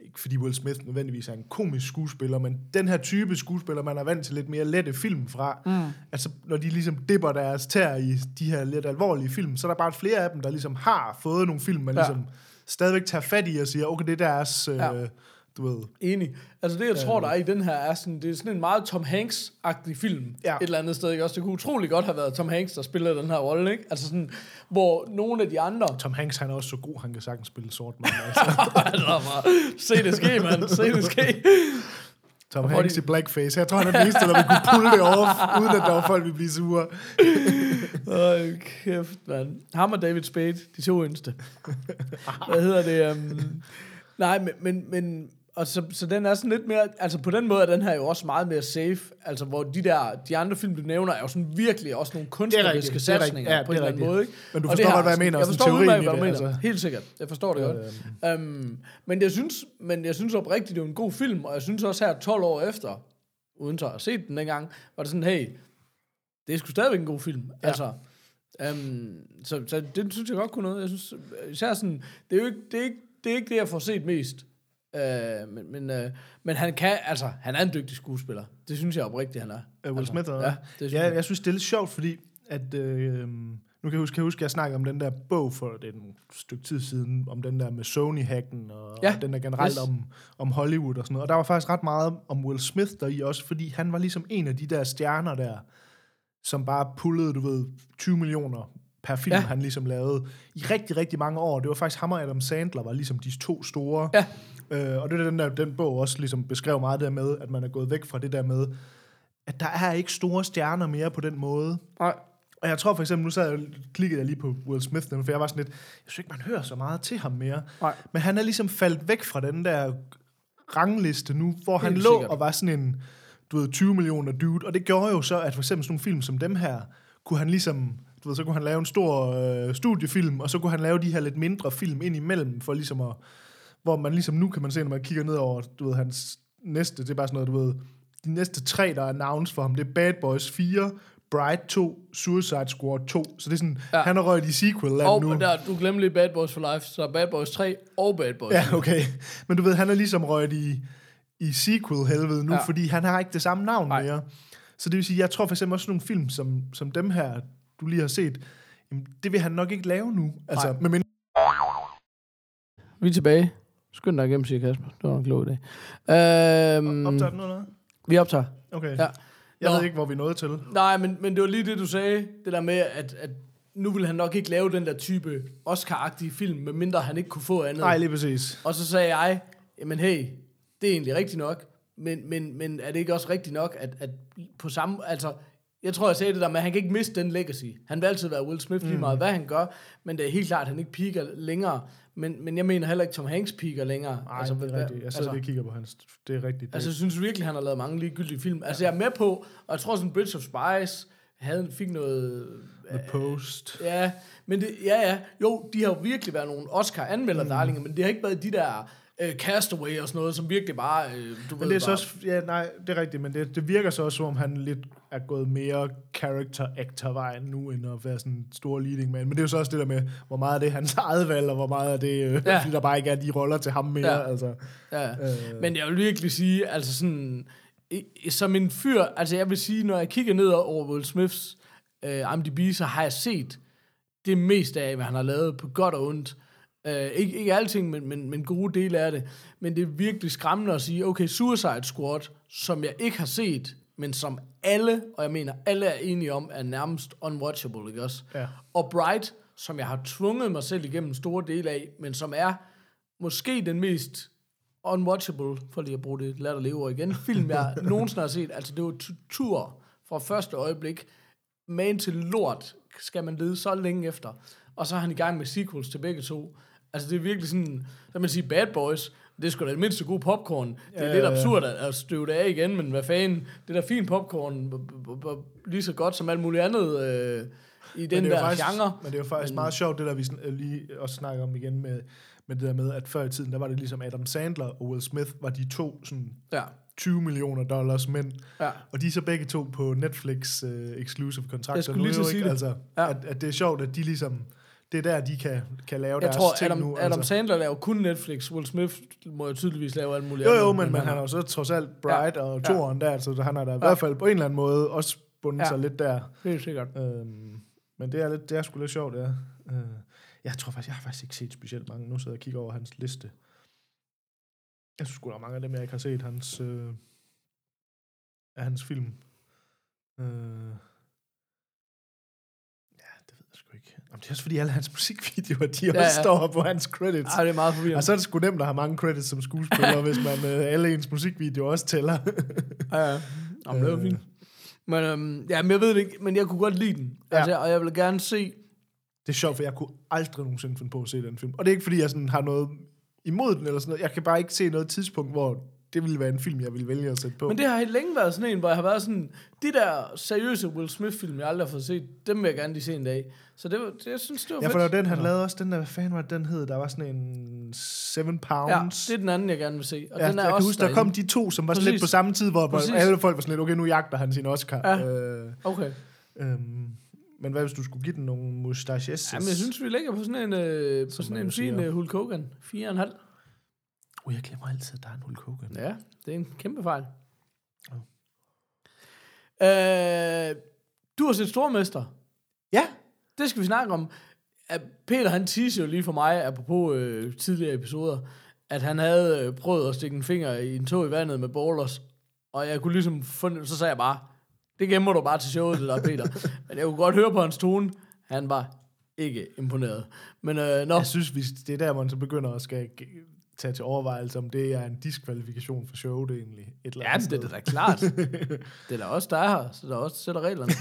ikke fordi Will Smith nødvendigvis er en komisk skuespiller, men den her type skuespiller, man er vant til lidt mere lette film fra, mm. altså når de ligesom dipper deres tær i de her lidt alvorlige film, så er der bare flere af dem, der ligesom har fået nogle film, man Ja. ja. ligesom stadigvæk tager fat i og siger, okay, det er deres, øh, Ja. du ved, Enig. Altså det, jeg tror, der er i den her, er sådan, det er sådan en meget Tom Hanks-agtig film. Ja. Et eller andet sted, ikke? Også det kunne utrolig godt have været Tom Hanks, der spiller den her rolle, ikke? Altså sådan, hvor nogle af de andre... Tom Hanks, han er også så god, han kan sagtens spille sort mand. Altså. altså, se det ske, mand. Se det ske. Tom hvor Hanks i blackface. Jeg tror, han er den eneste, der vil kunne pulle det off, uden at der var folk, vil blive sure. Åh, kæft, mand. Ham og David Spade, de to yngste. Hvad hedder det? Um, nej, men, men, men og så, så den er sådan lidt mere, altså på den måde er den her jo også meget mere safe, altså hvor de der, de andre film, du nævner, er jo sådan virkelig også nogle kunstneriske er satsninger Ja, på en er eller anden måde, ikke? Men du forstår godt, hvad jeg mener, Jeg forstår teorien udmærket, hvad du mener. altså. Helt sikkert. Jeg forstår det godt. Um, men jeg synes, men jeg synes oprigtigt, det er en god film, og jeg synes også her 12 år efter, uden så at have set den dengang, var det sådan, hey, det er sgu stadigvæk en god film. Ja. Altså, um, så, så det synes jeg godt kunne noget. Jeg synes, især sådan, det er jo ikke det, er ikke, det, er ikke det jeg får set mest. Uh, men, men, uh, men han kan, altså, han er en dygtig skuespiller. Det synes jeg oprigtigt, han er. Uh, Will altså, Smith, Ja, det Ja, jeg. synes, det er lidt sjovt, fordi at, øh, nu kan jeg huske, kan jeg huske, at jeg snakkede om den der bog for det et stykke tid siden, om den der med Sony-hacken, og, Ja, og den der generelt yes. om, om Hollywood og sådan noget. Og der var faktisk ret meget om Will Smith der i også, fordi han var ligesom en af de der stjerner der, som bare pullede, du ved, 20 millioner per film, ja. han ligesom lavede i rigtig, rigtig mange år. Det var faktisk ham og Adam Sandler var ligesom de to store. Ja. Øh, og det er den der, den bog også ligesom beskrev meget der med, at man er gået væk fra det der med, at der er ikke store stjerner mere på den måde. Nej. Og jeg tror for eksempel, nu sad jeg, klikkede jeg lige på Will Smith, for jeg var sådan lidt, jeg synes ikke, man hører så meget til ham mere. Nej. Men han er ligesom faldet væk fra den der rangliste nu, hvor han lå sikkert. og var sådan en, du ved, 20 millioner dude. Og det gjorde jo så, at for eksempel sådan nogle film som dem her, kunne han ligesom, du ved, så kunne han lave en stor øh, studiefilm, og så kunne han lave de her lidt mindre film ind imellem, for ligesom at, hvor man ligesom nu kan man se, når man kigger ned over, du ved, hans næste, det er bare sådan noget, du ved, de næste tre, der er announced for ham, det er Bad Boys 4, Bright 2, Suicide Squad 2. Så det er sådan, Ja. han har røget i sequel Og nu. der, du glemte lige Bad Boys for Life, så Bad Boys 3 og Bad Boys. Ja, okay. Men du ved, han er ligesom røget i, i sequel-helvede nu, Ja. fordi han har ikke det samme navn Nej. mere. Så det vil sige, jeg tror for eksempel også sådan nogle film, som, som dem her, du lige har set, jamen, det vil han nok ikke lave nu. Altså, Nej. med mindre Vi er tilbage. Skynd dig igennem, siger Kasper. Det var en klog idé. Øhm, optager den noget? vi optager. Okay. Ja. Jeg Nå. ved ikke, hvor vi nået til. Nej, men, men det var lige det, du sagde. Det der med, at, at nu vil han nok ikke lave den der type Oscar-agtige film, medmindre han ikke kunne få andet. Nej, lige præcis. Og så sagde jeg, jamen hey, det er egentlig rigtigt nok, men, men, men er det ikke også rigtigt nok, at, at på samme, altså, jeg tror, jeg sagde det der at han kan ikke miste den legacy. Han vil altid være Will Smith lige meget, hvad han gør, men det er helt klart, at han ikke piker længere. Men, men jeg mener heller ikke, Tom Hanks piker længere. Nej, altså, det er rigtigt. Jeg sidder altså, lige og kigger på hans... Det er rigtigt. Altså, jeg synes virkelig, han har lavet mange ligegyldige film. Altså, jeg er med på, og jeg tror sådan, Bridge of Spies havde, fik noget... The Post. Ja, men det, ja, ja. Jo, de har jo virkelig været nogle Oscar-anmelder-darlinger, men det har ikke været de der uh, Castaway og sådan noget, som virkelig bare, uh, du Men ved det er så også, ja, nej, det er rigtigt, men det, det virker så også, som om han lidt er gået mere character actor vejen nu, end at være sådan en stor leading man. Men det er jo så også det der med, hvor meget er det hans eget valg, og hvor meget er det, øh, Ja. fordi der bare ikke er de roller til ham mere. Ja. Altså, Ja, Øh. men jeg vil virkelig sige, altså sådan, som en fyr, altså jeg vil sige, når jeg kigger ned over Will Smiths uh, IMDb, så har jeg set det meste af, hvad han har lavet på godt og ondt. Uh, ikke, ikke alting, men, men, men gode dele af det. Men det er virkelig skræmmende at sige, okay, Suicide Squad, som jeg ikke har set, men som alle, og jeg mener alle er enige om, er nærmest unwatchable, ikke også? Ja. Og Bright, som jeg har tvunget mig selv igennem store dele af, men som er måske den mest unwatchable, for lige at bruge det latterlige ord igen, film, jeg nogensinde har set. Altså, det var tur fra første øjeblik. Man til lort skal man lede så længe efter. Og så er han i gang med sequels til begge to. Altså, det er virkelig sådan, så man sige, Bad Boys, det er sgu da det mindste god popcorn. Det er Ja, lidt ja, ja. absurd at, at støve det af igen, men hvad fanden, det der fin popcorn, lige så godt som alt muligt andet øh, i den er der faktisk, genre. Men det er jo faktisk men, meget sjovt, det der vi sn- øh, lige også snakker om igen med, med det der med, at før i tiden, der var det ligesom Adam Sandler og Will Smith, var de to sådan Ja, 20 millioner dollars mænd. ja. Og de er så begge to på Netflix uh, exclusive kontrakter. Jeg skulle lige at sige ikke? det. Altså, ja. at, at det er sjovt, at de ligesom... Det er der, de kan, kan lave Jeg deres tror, ting Adam, nu. Adam altså. Sandler laver kun Netflix. Will Smith må jo tydeligvis lave alt muligt Jo, jo, men, men han har jo så trods alt Bright ja. og Toren der, så han har da i hvert fald på en eller anden måde også bundet Ja. ja. sig lidt der. Helt sikkert. Øhm, men det er, lidt, det er sgu lidt sjovt, ja. Øh, jeg tror faktisk, jeg har faktisk ikke set specielt mange. Nu sidder jeg og kigger over hans liste. Jeg synes sgu, der er mange af dem, jeg ikke har set hans, øh, af hans film. Øh, ja, det ved jeg sgu ikke. Jamen, det er også fordi, alle hans musikvideoer, de Ja, ja, også ja. står på hans credits. Ej, det er meget forvirrende. Og så er det sgu nemt at have mange credits som skuespiller, hvis man øh, alle ens musikvideoer også tæller. Ja, ja. Jamen, det var Øh. fint. Men, øhm, ja, men jeg ved det ikke, men jeg kunne godt lide den. Ja. Altså, og jeg vil gerne se... Det er sjovt, for jeg kunne aldrig nogensinde finde på at se den film. Og det er ikke, fordi jeg sådan har noget imod den eller sådan noget. Jeg kan bare ikke se noget tidspunkt, hvor det ville være en film, jeg ville vælge at sætte på. Men det har helt længe været sådan en, hvor jeg har været sådan, de der seriøse Will Smith-film, jeg aldrig har fået set, dem vil jeg gerne lige se en dag. Så det, var, det jeg synes, det var ja, fedt. for der var den, han lavede også, den der, hvad fanden var den hed? Der var sådan en Seven Ja, Pounds. det er den anden, jeg gerne vil se. Og Ja, den er jeg også kan huske, der derinde. kom de to, som var sådan lidt Præcis. på samme tid, hvor Præcis. alle folk var sådan lidt, okay, nu jagter han sin Oscar. Ja. Øh, Okay. øhm, men hvad hvis du skulle give den nogle mustaches? Jamen, jeg synes, vi ligger på sådan en, øh, på sådan en fin øh, Hulk Hogan. 4,5. Uh, jeg glemmer altid, at der er en Hulk Hogan. Ja, det er en kæmpe fejl. Ja. Øh, du har set Stormester. Ja, Det skal vi snakke om. Peter, han teaser jo lige for mig, apropos øh, tidligere episoder, at han havde øh, prøvet at stikke en finger i en tog i vandet med ballers. Og jeg kunne ligesom finde, så sagde jeg bare, det gemmer du bare til showet, det der, Peter. Men jeg kunne godt høre på hans tone, han var ikke imponeret. Men øh, nå, jeg synes, hvis det er der, man så begynder at skal tage til overvejelse, om det er en diskvalifikation for showet egentlig. Et eller ja, andet det er sted. da klart. Det er da også der er her, så der er også sætter reglerne.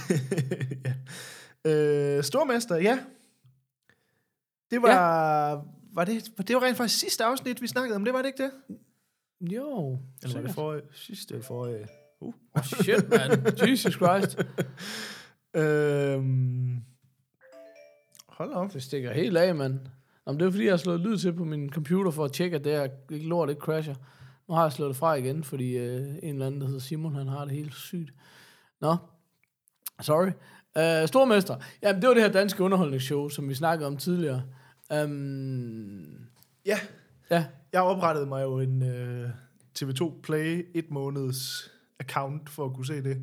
ja. øh, Stormester, ja. Det var, ja. var det, det var rent faktisk sidste afsnit, vi snakkede om. Det var det ikke det? Jo, Eller var det forrige? Sidste eller forrige? Uh. Oh, shit, man. Jesus Christ. Øhm, hold op. Det stikker helt af, mand. Nå, men det er fordi, jeg har slået lyd til på min computer for at tjekke, at det her ikke lort ikke crasher. Nu har jeg slået det fra igen, fordi øh, en eller anden, der hedder Simon, han har det helt sygt. Nå, sorry. Uh, Stormester. Jamen, det var det her danske underholdningsshow, som vi snakkede om tidligere. Um, Ja, ja, jeg oprettede mig jo en øh, TV2 Play et måneds account for at kunne se det.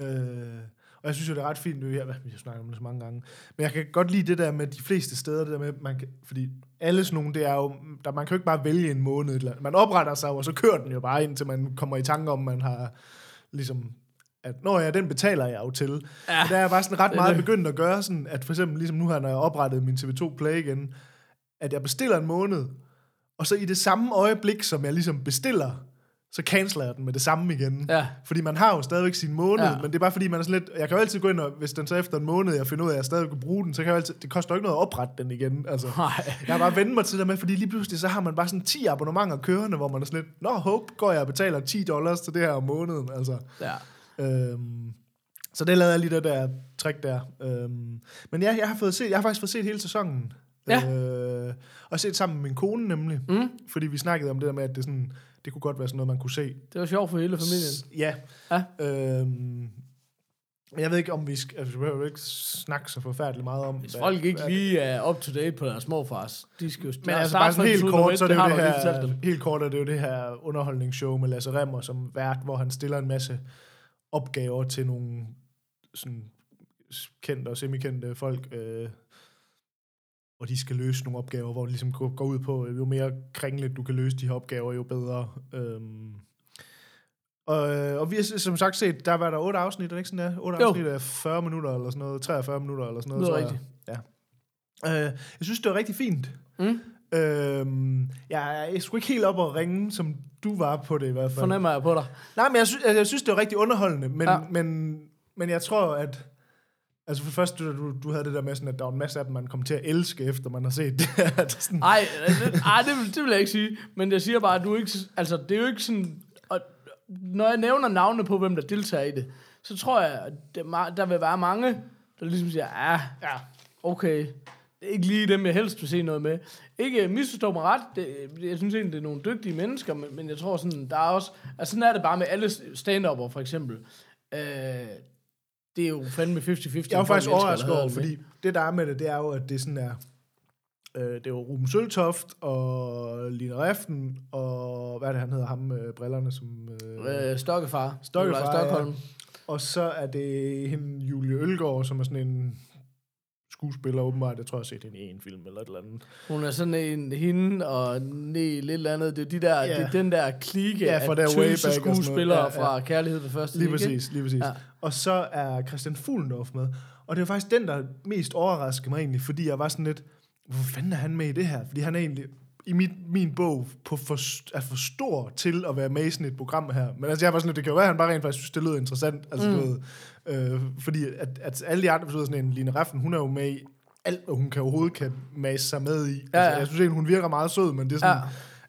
Øh, og jeg synes jo, det er ret fint, det er, vi har snakket om det så mange gange. Men jeg kan godt lide det der med de fleste steder, det der med, man kan, fordi alle sådan nogle, det er jo, der, man kan jo ikke bare vælge en måned. Eller, man opretter sig, jo, og så kører den jo bare ind, til man kommer i tanke om, man har ligesom at når ja, den betaler jeg jo til. Ja, der er jeg bare sådan ret meget begyndt at gøre sådan, at for eksempel ligesom nu her, når jeg oprettet min TV2 Play igen, at jeg bestiller en måned, og så i det samme øjeblik, som jeg ligesom bestiller, så canceler jeg den med det samme igen. Ja. Fordi man har jo stadigvæk sin måned, Ja. men det er bare fordi, man er sådan lidt... Jeg kan jo altid gå ind, og hvis den så efter en måned, jeg finder ud af, at jeg stadig kan bruge den, så kan jeg altid... Det koster jo ikke noget at oprette den igen. Altså, nej. jeg har bare vendt mig til det med, fordi lige pludselig, så har man bare sådan 10 abonnementer kørende, hvor man er sådan lidt, Nå, hope, går jeg og betaler 10 dollars til det her om måneden. Altså, Ja. øhm, så det lavede jeg lige det der trick der. Øhm, men ja, jeg har, fået set, jeg har faktisk fået set hele sæsonen. Ja. Øh, og set sammen med min kone nemlig. Mm. Fordi vi snakkede om det der med, at det, sådan, det kunne godt være sådan noget, man kunne se. Det var sjovt for hele familien. S- Ja. Ja. Øhm, men jeg ved ikke, om vi skal... Altså, vi behøver ikke snakke så forfærdeligt meget om... Hvis folk ikke lige er up to date på deres morfars, de skal jo Men altså bare sådan helt kort, så er et, det, jo det fortalt her, helt kort er det jo det her underholdningsshow med Lasse Remmer som vært, hvor han stiller en masse opgaver til nogle sådan kendte og semikendte folk, øh, og de skal løse nogle opgaver, hvor det ligesom går, ud på, jo mere kringlet du kan løse de her opgaver, jo bedre. Øhm, og, øh, og vi har som sagt set, der var der otte afsnit, er det ikke sådan der? Otte Jo. afsnit af 40 minutter eller sådan noget, 43 minutter eller sådan noget. Tror jeg. Ja. Øh, jeg synes, det var rigtig fint. Mm. Øhm, jeg, jeg skulle ikke helt op og ringe, som du var på det i hvert fald. Fornemmer jeg på dig. Nej, men jeg synes, jeg, jeg synes det var rigtig underholdende, men, ja. men, men jeg tror, at... Altså for det første, du, du havde det der med sådan, at der var en masse af dem, man kom til at elske, efter man har set det. sådan, Nej, det, ej, det, vil, det vil jeg ikke sige. Men jeg siger bare, at du ikke... Altså, det er jo ikke sådan... Og, når jeg nævner navne på, hvem der deltager i det, så tror jeg, at det, er der vil være mange, der ligesom siger, ja, ja, okay. Det er ikke lige dem, jeg helst vil se noget med. Ikke misforstå mig ret. Det, jeg synes egentlig, det er nogle dygtige mennesker, men, men jeg tror sådan, der er også... Altså, sådan er det bare med alle stand for eksempel. Øh, det er jo fandme 50-50. jeg folk faktisk overrasket over, fordi det der er med det, det er jo, at det sådan er... Øh, det er jo Ruben Søltoft og Line Reften og hvad er det, han hedder, ham med brillerne, som... Øh, Øh, Stokkefar. Stokkefar, Stockholm. ja. Og så er det hende, Julie Ølgaard, som er sådan en skuespiller åbenbart. Jeg tror, jeg har set hende i en film eller et eller andet. Hun er sådan en hende og ne, lidt eller andet. Det er, de der, Ja. det er den der klike Ja, af fra sådan noget. skuespillere Ja, ja. fra Kærlighed ved første Lige ikke? præcis, lige præcis. Ja. Og så er Christian Fuglendorf med. Og det var faktisk den, der mest overraskede mig egentlig, fordi jeg var sådan lidt, hvor fanden er han med i det her? Fordi han er egentlig i mit, min bog på for, er for stor til at være med i sådan et program her. Men altså, jeg var sådan det kan jo være, at han bare rent faktisk synes, det lød interessant. Altså, mm. du ved, øh, fordi at, at alle de andre betyder sådan en Line Reffen, hun er jo med i alt, hvad hun kan overhovedet kan mase sig med i. Ja, Altså, ja. jeg synes egentlig, hun virker meget sød, men det er sådan, Ja.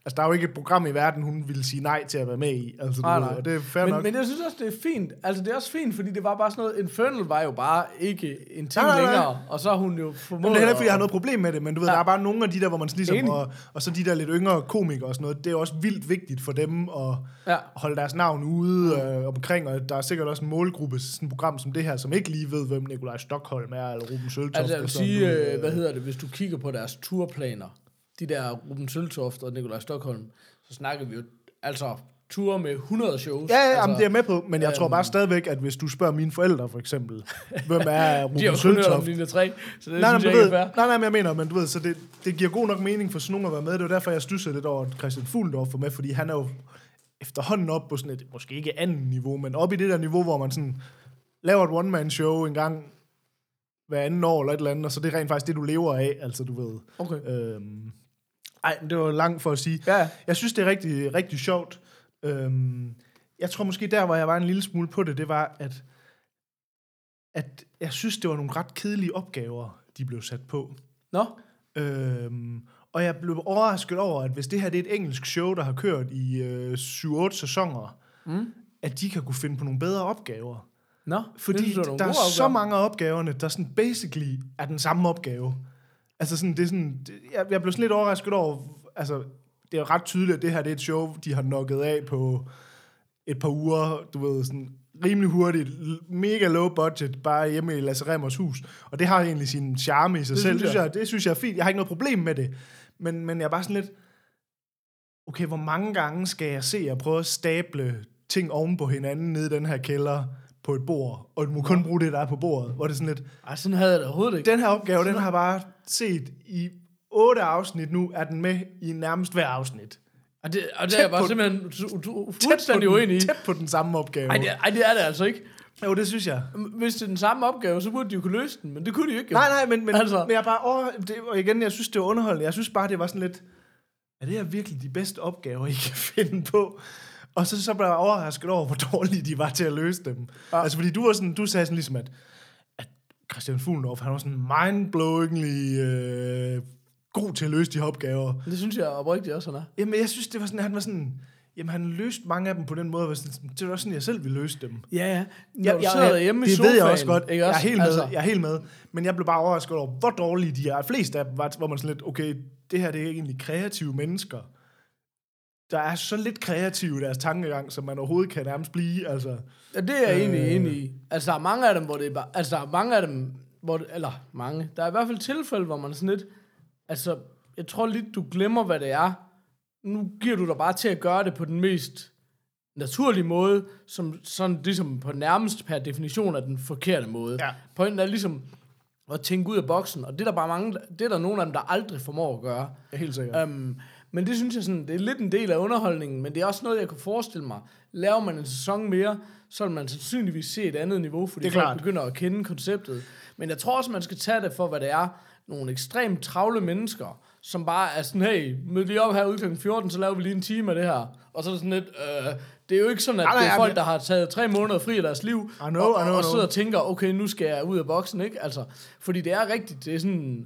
Altså, der er jo ikke et program i verden, hun ville sige nej til at være med i. Altså, Nej, ved, nej. og det er fair Men, nok. men jeg synes også, det er fint. Altså, det er også fint, fordi det var bare sådan noget... Infernal var jo bare ikke en ting Nej, nej, nej. længere. Og så hun jo formået... Men det er heller fordi jeg har noget problem med det, men du ved, Ja. der er bare nogle af de der, hvor man sådan ligesom, Enig. og, og så de der lidt yngre komikere og sådan noget, det er også vildt vigtigt for dem at Ja. holde deres navn ude øh, omkring, og der er sikkert også en målgruppe, sådan et program som det her, som ikke lige ved, hvem Nikolaj Stockholm er, eller Ruben Søltoft. Altså, jeg vil sige, øh, hvad hedder det, hvis du kigger på deres turplaner, de der Ruben Søltoft og Nikolaj Stockholm, så snakker vi jo, altså, ture med 100 shows. Ja, ja altså, jamen, det er med på, men jeg øhm, tror bare stadigvæk, at hvis du spørger mine forældre, for eksempel, hvem er Ruben de har om Søltoft? linje 3, så det Nej, nej, synes jeg ikke er fair. nej, nej, men jeg mener, men du ved, så det, det giver god nok mening for sådan nogen at være med. Det var derfor, jeg stussede lidt over, at Christian Fuglendorf var med, fordi han er jo efterhånden op på sådan et, måske ikke andet niveau, men op i det der niveau, hvor man sådan laver et one-man-show en gang hver anden år eller et eller andet, og så det er rent faktisk det, du lever af, altså du ved. Okay. Øhm, ej, det var langt for at sige. Ja, Jeg synes, det er rigtig, rigtig sjovt. Øhm, jeg tror måske der, hvor jeg var en lille smule på det, det var, at, at jeg synes, det var nogle ret kedelige opgaver, de blev sat på. nå, Øhm, og jeg blev overrasket over, at hvis det her det er et engelsk show, der har kørt i øh, 7-8 sæsoner, Mm. at de kan kunne finde på nogle bedre opgaver. nå. Fordi det synes jeg, der er gode så opgaver. mange af opgaverne, der sådan basically er den samme opgave. Altså sådan, det er sådan, det, jeg, jeg blev sådan lidt overrasket over, altså det er ret tydeligt, at det her det er et show, de har nokket af på et par uger, du ved, sådan rimelig hurtigt, mega low budget, bare hjemme i Lasse Remmers hus. Og det har egentlig sin charme i sig Det selv. synes, jeg, det synes jeg er fint. Jeg har ikke noget problem med det. Men, men jeg er bare sådan lidt, okay, hvor mange gange skal jeg se at prøve at stable ting oven på hinanden nede i den her kælder på et bord, og du må kun bruge det, der er på bordet, hvor det er sådan lidt, Ej, sådan havde jeg det overhovedet ikke. den her opgave, den har jeg bare set i otte afsnit nu, er den med i nærmest hver afsnit. Og det, og det er jeg bare på- simpelthen du- på fuldstændig uenig i. Tæt på den samme opgave. Ej det, er- ej, det er det altså ikke. Jo, det synes jeg. Hvis det er den samme opgave, så burde de jo kunne løse den, men det kunne de jo ikke. jo. Nej, nej, men, men, Altså. men jeg bare over, det, og igen, jeg synes, det var underholdende. Jeg synes bare, det var sådan lidt, er det her virkelig de bedste opgaver, I kan finde på? Og så, så blev jeg overrasket over, hvor dårlige de var til at løse dem. Ja. Altså, fordi du, var sådan, du sagde sådan ligesom, at, at Christian Fuglendorf, han var sådan mindblowingly øh, god til at løse de her opgaver. Det synes jeg oprigtigt også, han er. Jamen, jeg synes, det var sådan, han var sådan, jamen, han løste mange af dem på den måde, hvor sådan, det var også sådan, jeg selv ville løse dem. Ja, ja. Når Ja, du sidder derhjemme i det sofaen, ved jeg også godt. Ikke Jeg er også? helt med. Altså, Jeg er helt med. Men jeg blev bare overrasket over, hvor dårlige de er. Flest af dem var, hvor man sådan lidt, okay, det her det er egentlig kreative mennesker. Der er så lidt kreative i deres tankegang, som man overhovedet kan nærmest blive. Altså, Ja, det er jeg egentlig Øh. enig i. Altså, der er mange af dem, hvor det er bare... Altså, der er mange af dem, hvor det, Eller mange. Der er i hvert fald tilfælde, hvor man sådan lidt... Altså, jeg tror lidt, du glemmer, hvad det er. Nu giver du dig bare til at gøre det på den mest naturlige måde, som sådan ligesom på nærmest per definition er den forkerte måde. Ja. Pointen er ligesom at tænke ud af boksen, og det er der bare mange, det er der nogle af dem, der aldrig formår at gøre. er helt sikker. Um, men det synes jeg sådan, det er lidt en del af underholdningen, men det er også noget, jeg kunne forestille mig. Laver man en sæson mere, så vil man sandsynligvis se et andet niveau, fordi Det er folk klart. begynder at kende konceptet. Men jeg tror også, man skal tage det for, hvad det er. Nogle ekstremt travle mennesker, som bare er sådan, hey, mød lige op herude kl. 14, så laver vi lige en time af det her. Og så er det sådan lidt, øh, det er jo ikke sådan, at Nej, nej, det er folk, der har taget tre måneder fri af deres liv, I know, og, I og, know, og know. sidder og tænker, okay, nu skal jeg ud af boksen, ikke? Altså, fordi det er rigtigt, det er sådan,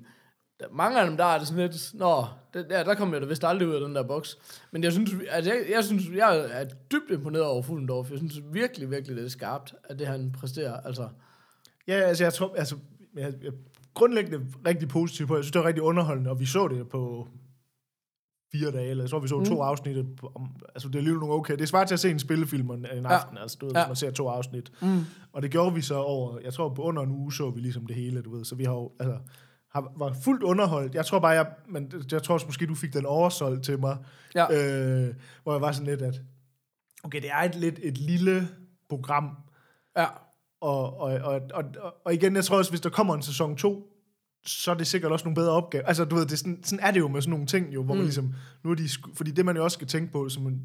der, mange af dem, der er det sådan lidt, nå, det, ja, der kommer jeg da vist aldrig ud af den der boks. Men jeg synes, altså, jeg, jeg synes, jeg er dybt imponeret over Fuglendorf. Jeg synes virkelig, virkelig, det er skarpt, at det han præsterer. Altså, Ja, altså, jeg tror, altså, jeg, jeg, grundlæggende rigtig positiv på. Jeg synes, det var rigtig underholdende, og vi så det på fire dage, eller jeg tror, vi så mm. to afsnit. Om, altså, det er alligevel nogle okay. Det er svært til at se en spillefilm en, en aften, altså, du ved, Ja. hvis man ser to afsnit. mm. Og det gjorde vi så over, jeg tror på under en uge så vi ligesom det hele, du ved. Så vi har jo, altså, har, var fuldt underholdt. Jeg tror bare, jeg, men jeg tror også måske, du fik den oversolgt til mig. Ja. Øh, hvor jeg var sådan lidt, at okay, det er et lidt et lille program, ja, og, og, og, og, og, igen, jeg tror også, hvis der kommer en sæson 2, så er det sikkert også nogle bedre opgaver. Altså, du ved, det er sådan, sådan er det jo med sådan nogle ting, jo, hvor mm. man ligesom, nu er de, fordi det, man jo også skal tænke på som en,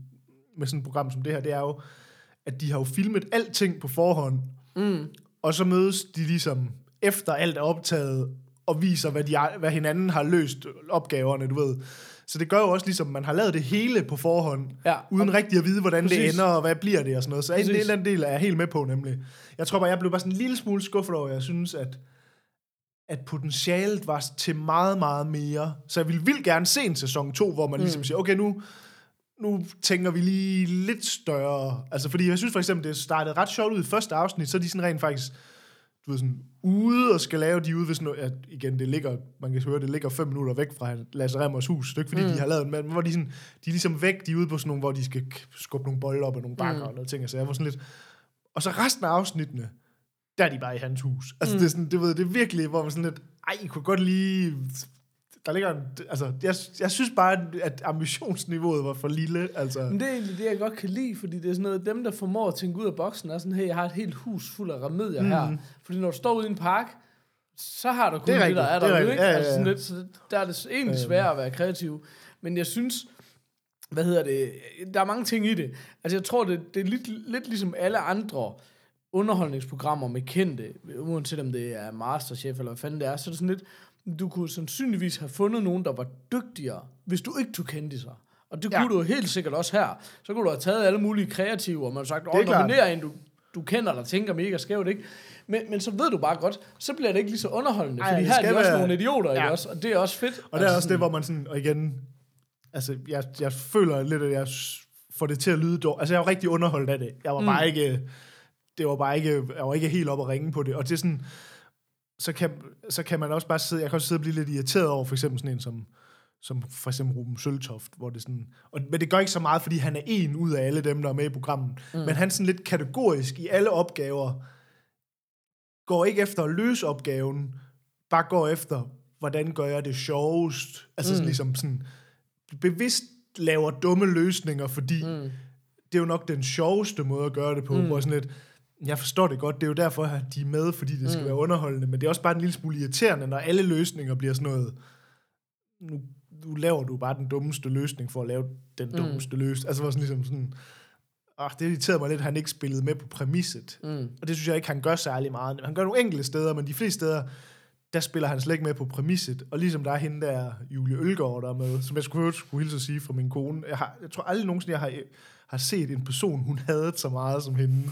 med sådan et program som det her, det er jo, at de har jo filmet alting på forhånd, mm. og så mødes de ligesom, efter alt er optaget, og viser, hvad, de, hvad hinanden har løst opgaverne, du ved. Så det gør jo også ligesom, man har lavet det hele på forhånd, Ja. uden rigtig at vide, hvordan Præcis. det ender, og hvad bliver det, og sådan noget. Så en Præcis. del af den del er jeg helt med på, nemlig. Jeg tror bare, jeg blev bare sådan en lille smule skuffet over, jeg synes, at, at potentialet var til meget, meget mere. Så jeg ville vildt gerne se en sæson 2, hvor man mm. ligesom siger, okay, nu, nu tænker vi lige lidt større. Altså, fordi jeg synes for eksempel, det startede ret sjovt ud i første afsnit, så er de sådan rent faktisk du ved, sådan, ude og skal lave de ude sådan noget, at igen, det ligger, man kan høre, det ligger fem minutter væk fra Lasse Remmers hus. Det er ikke, fordi mm. de har lavet men hvor de, sådan, de er ligesom væk, de er ude på sådan nogle, hvor de skal skubbe nogle bolde op og nogle bakker mm. og noget ting, så jeg var sådan lidt, og så resten af afsnittene, der er de bare i hans hus. Altså, mm. det, er sådan, det, ved, det er virkelig, hvor man sådan lidt, ej, I kunne godt lige der ligger en, altså, jeg, jeg synes bare, at ambitionsniveauet var for lille. Altså. Men det er egentlig det, jeg godt kan lide, fordi det er sådan noget, dem, der formår at tænke ud af boksen, er sådan, hey, jeg har et helt hus fuld af remedier mm. her. Fordi når du står ude i en park, så har du kun det, det der er der, er ikke? Ja, ja, ja. Altså sådan lidt, så der er det egentlig svært at være kreativ. Men jeg synes, hvad hedder det, der er mange ting i det. Altså jeg tror, det, det er lidt, lidt ligesom alle andre underholdningsprogrammer med kendte, uanset om det er Masterchef eller hvad fanden det er, så er det sådan lidt, du kunne sandsynligvis have fundet nogen, der var dygtigere, hvis du ikke tog sig. Og det ja. kunne du helt sikkert også her. Så kunne du have taget alle mulige kreative, og man har sagt, åh, nominerer en, du, du kender, der tænker mega skævt, ikke? Men, men så ved du bare godt, så bliver det ikke lige så underholdende, Ej, fordi her er de være... også nogle idioter, ja. også? Og det er også fedt. Og det er altså også det, hvor man sådan, og igen, altså, jeg, jeg føler lidt, at jeg får det til at lyde dårligt. Altså, jeg var rigtig underholdt af det. Jeg var mm. bare ikke, det var bare ikke, jeg var ikke helt op at ringe på det. Og det er sådan, så kan, så kan man også bare sidde, jeg kan også sidde og blive lidt irriteret over for eksempel sådan en som, som for eksempel Ruben Søltoft, hvor det sådan, og, men det gør ikke så meget, fordi han er en ud af alle dem, der er med i programmet, mm. men han er sådan lidt kategorisk i alle opgaver, går ikke efter at løse opgaven, bare går efter, hvordan gør jeg det sjovest, altså mm. sådan ligesom sådan, bevidst laver dumme løsninger, fordi mm. det er jo nok den sjoveste måde at gøre det på, mm. hvor sådan lidt, jeg forstår det godt, det er jo derfor, at de er med, fordi det skal mm. være underholdende, men det er også bare en lille smule irriterende, når alle løsninger bliver sådan noget, nu, nu laver du bare den dummeste løsning for at lave den mm. dummeste løsning. Altså var sådan ligesom sådan, åh, det irriterede mig lidt, at han ikke spillede med på præmisset. Mm. Og det synes jeg ikke, han gør særlig meget. Han gør nogle enkelte steder, men de fleste steder, der spiller han slet ikke med på præmisset. Og ligesom der er hende der, Julie Ølgaard, der er med, som jeg skulle, skulle hilse at sige fra min kone. Jeg, har, jeg tror aldrig nogensinde, jeg har har set en person, hun havde så meget som hende.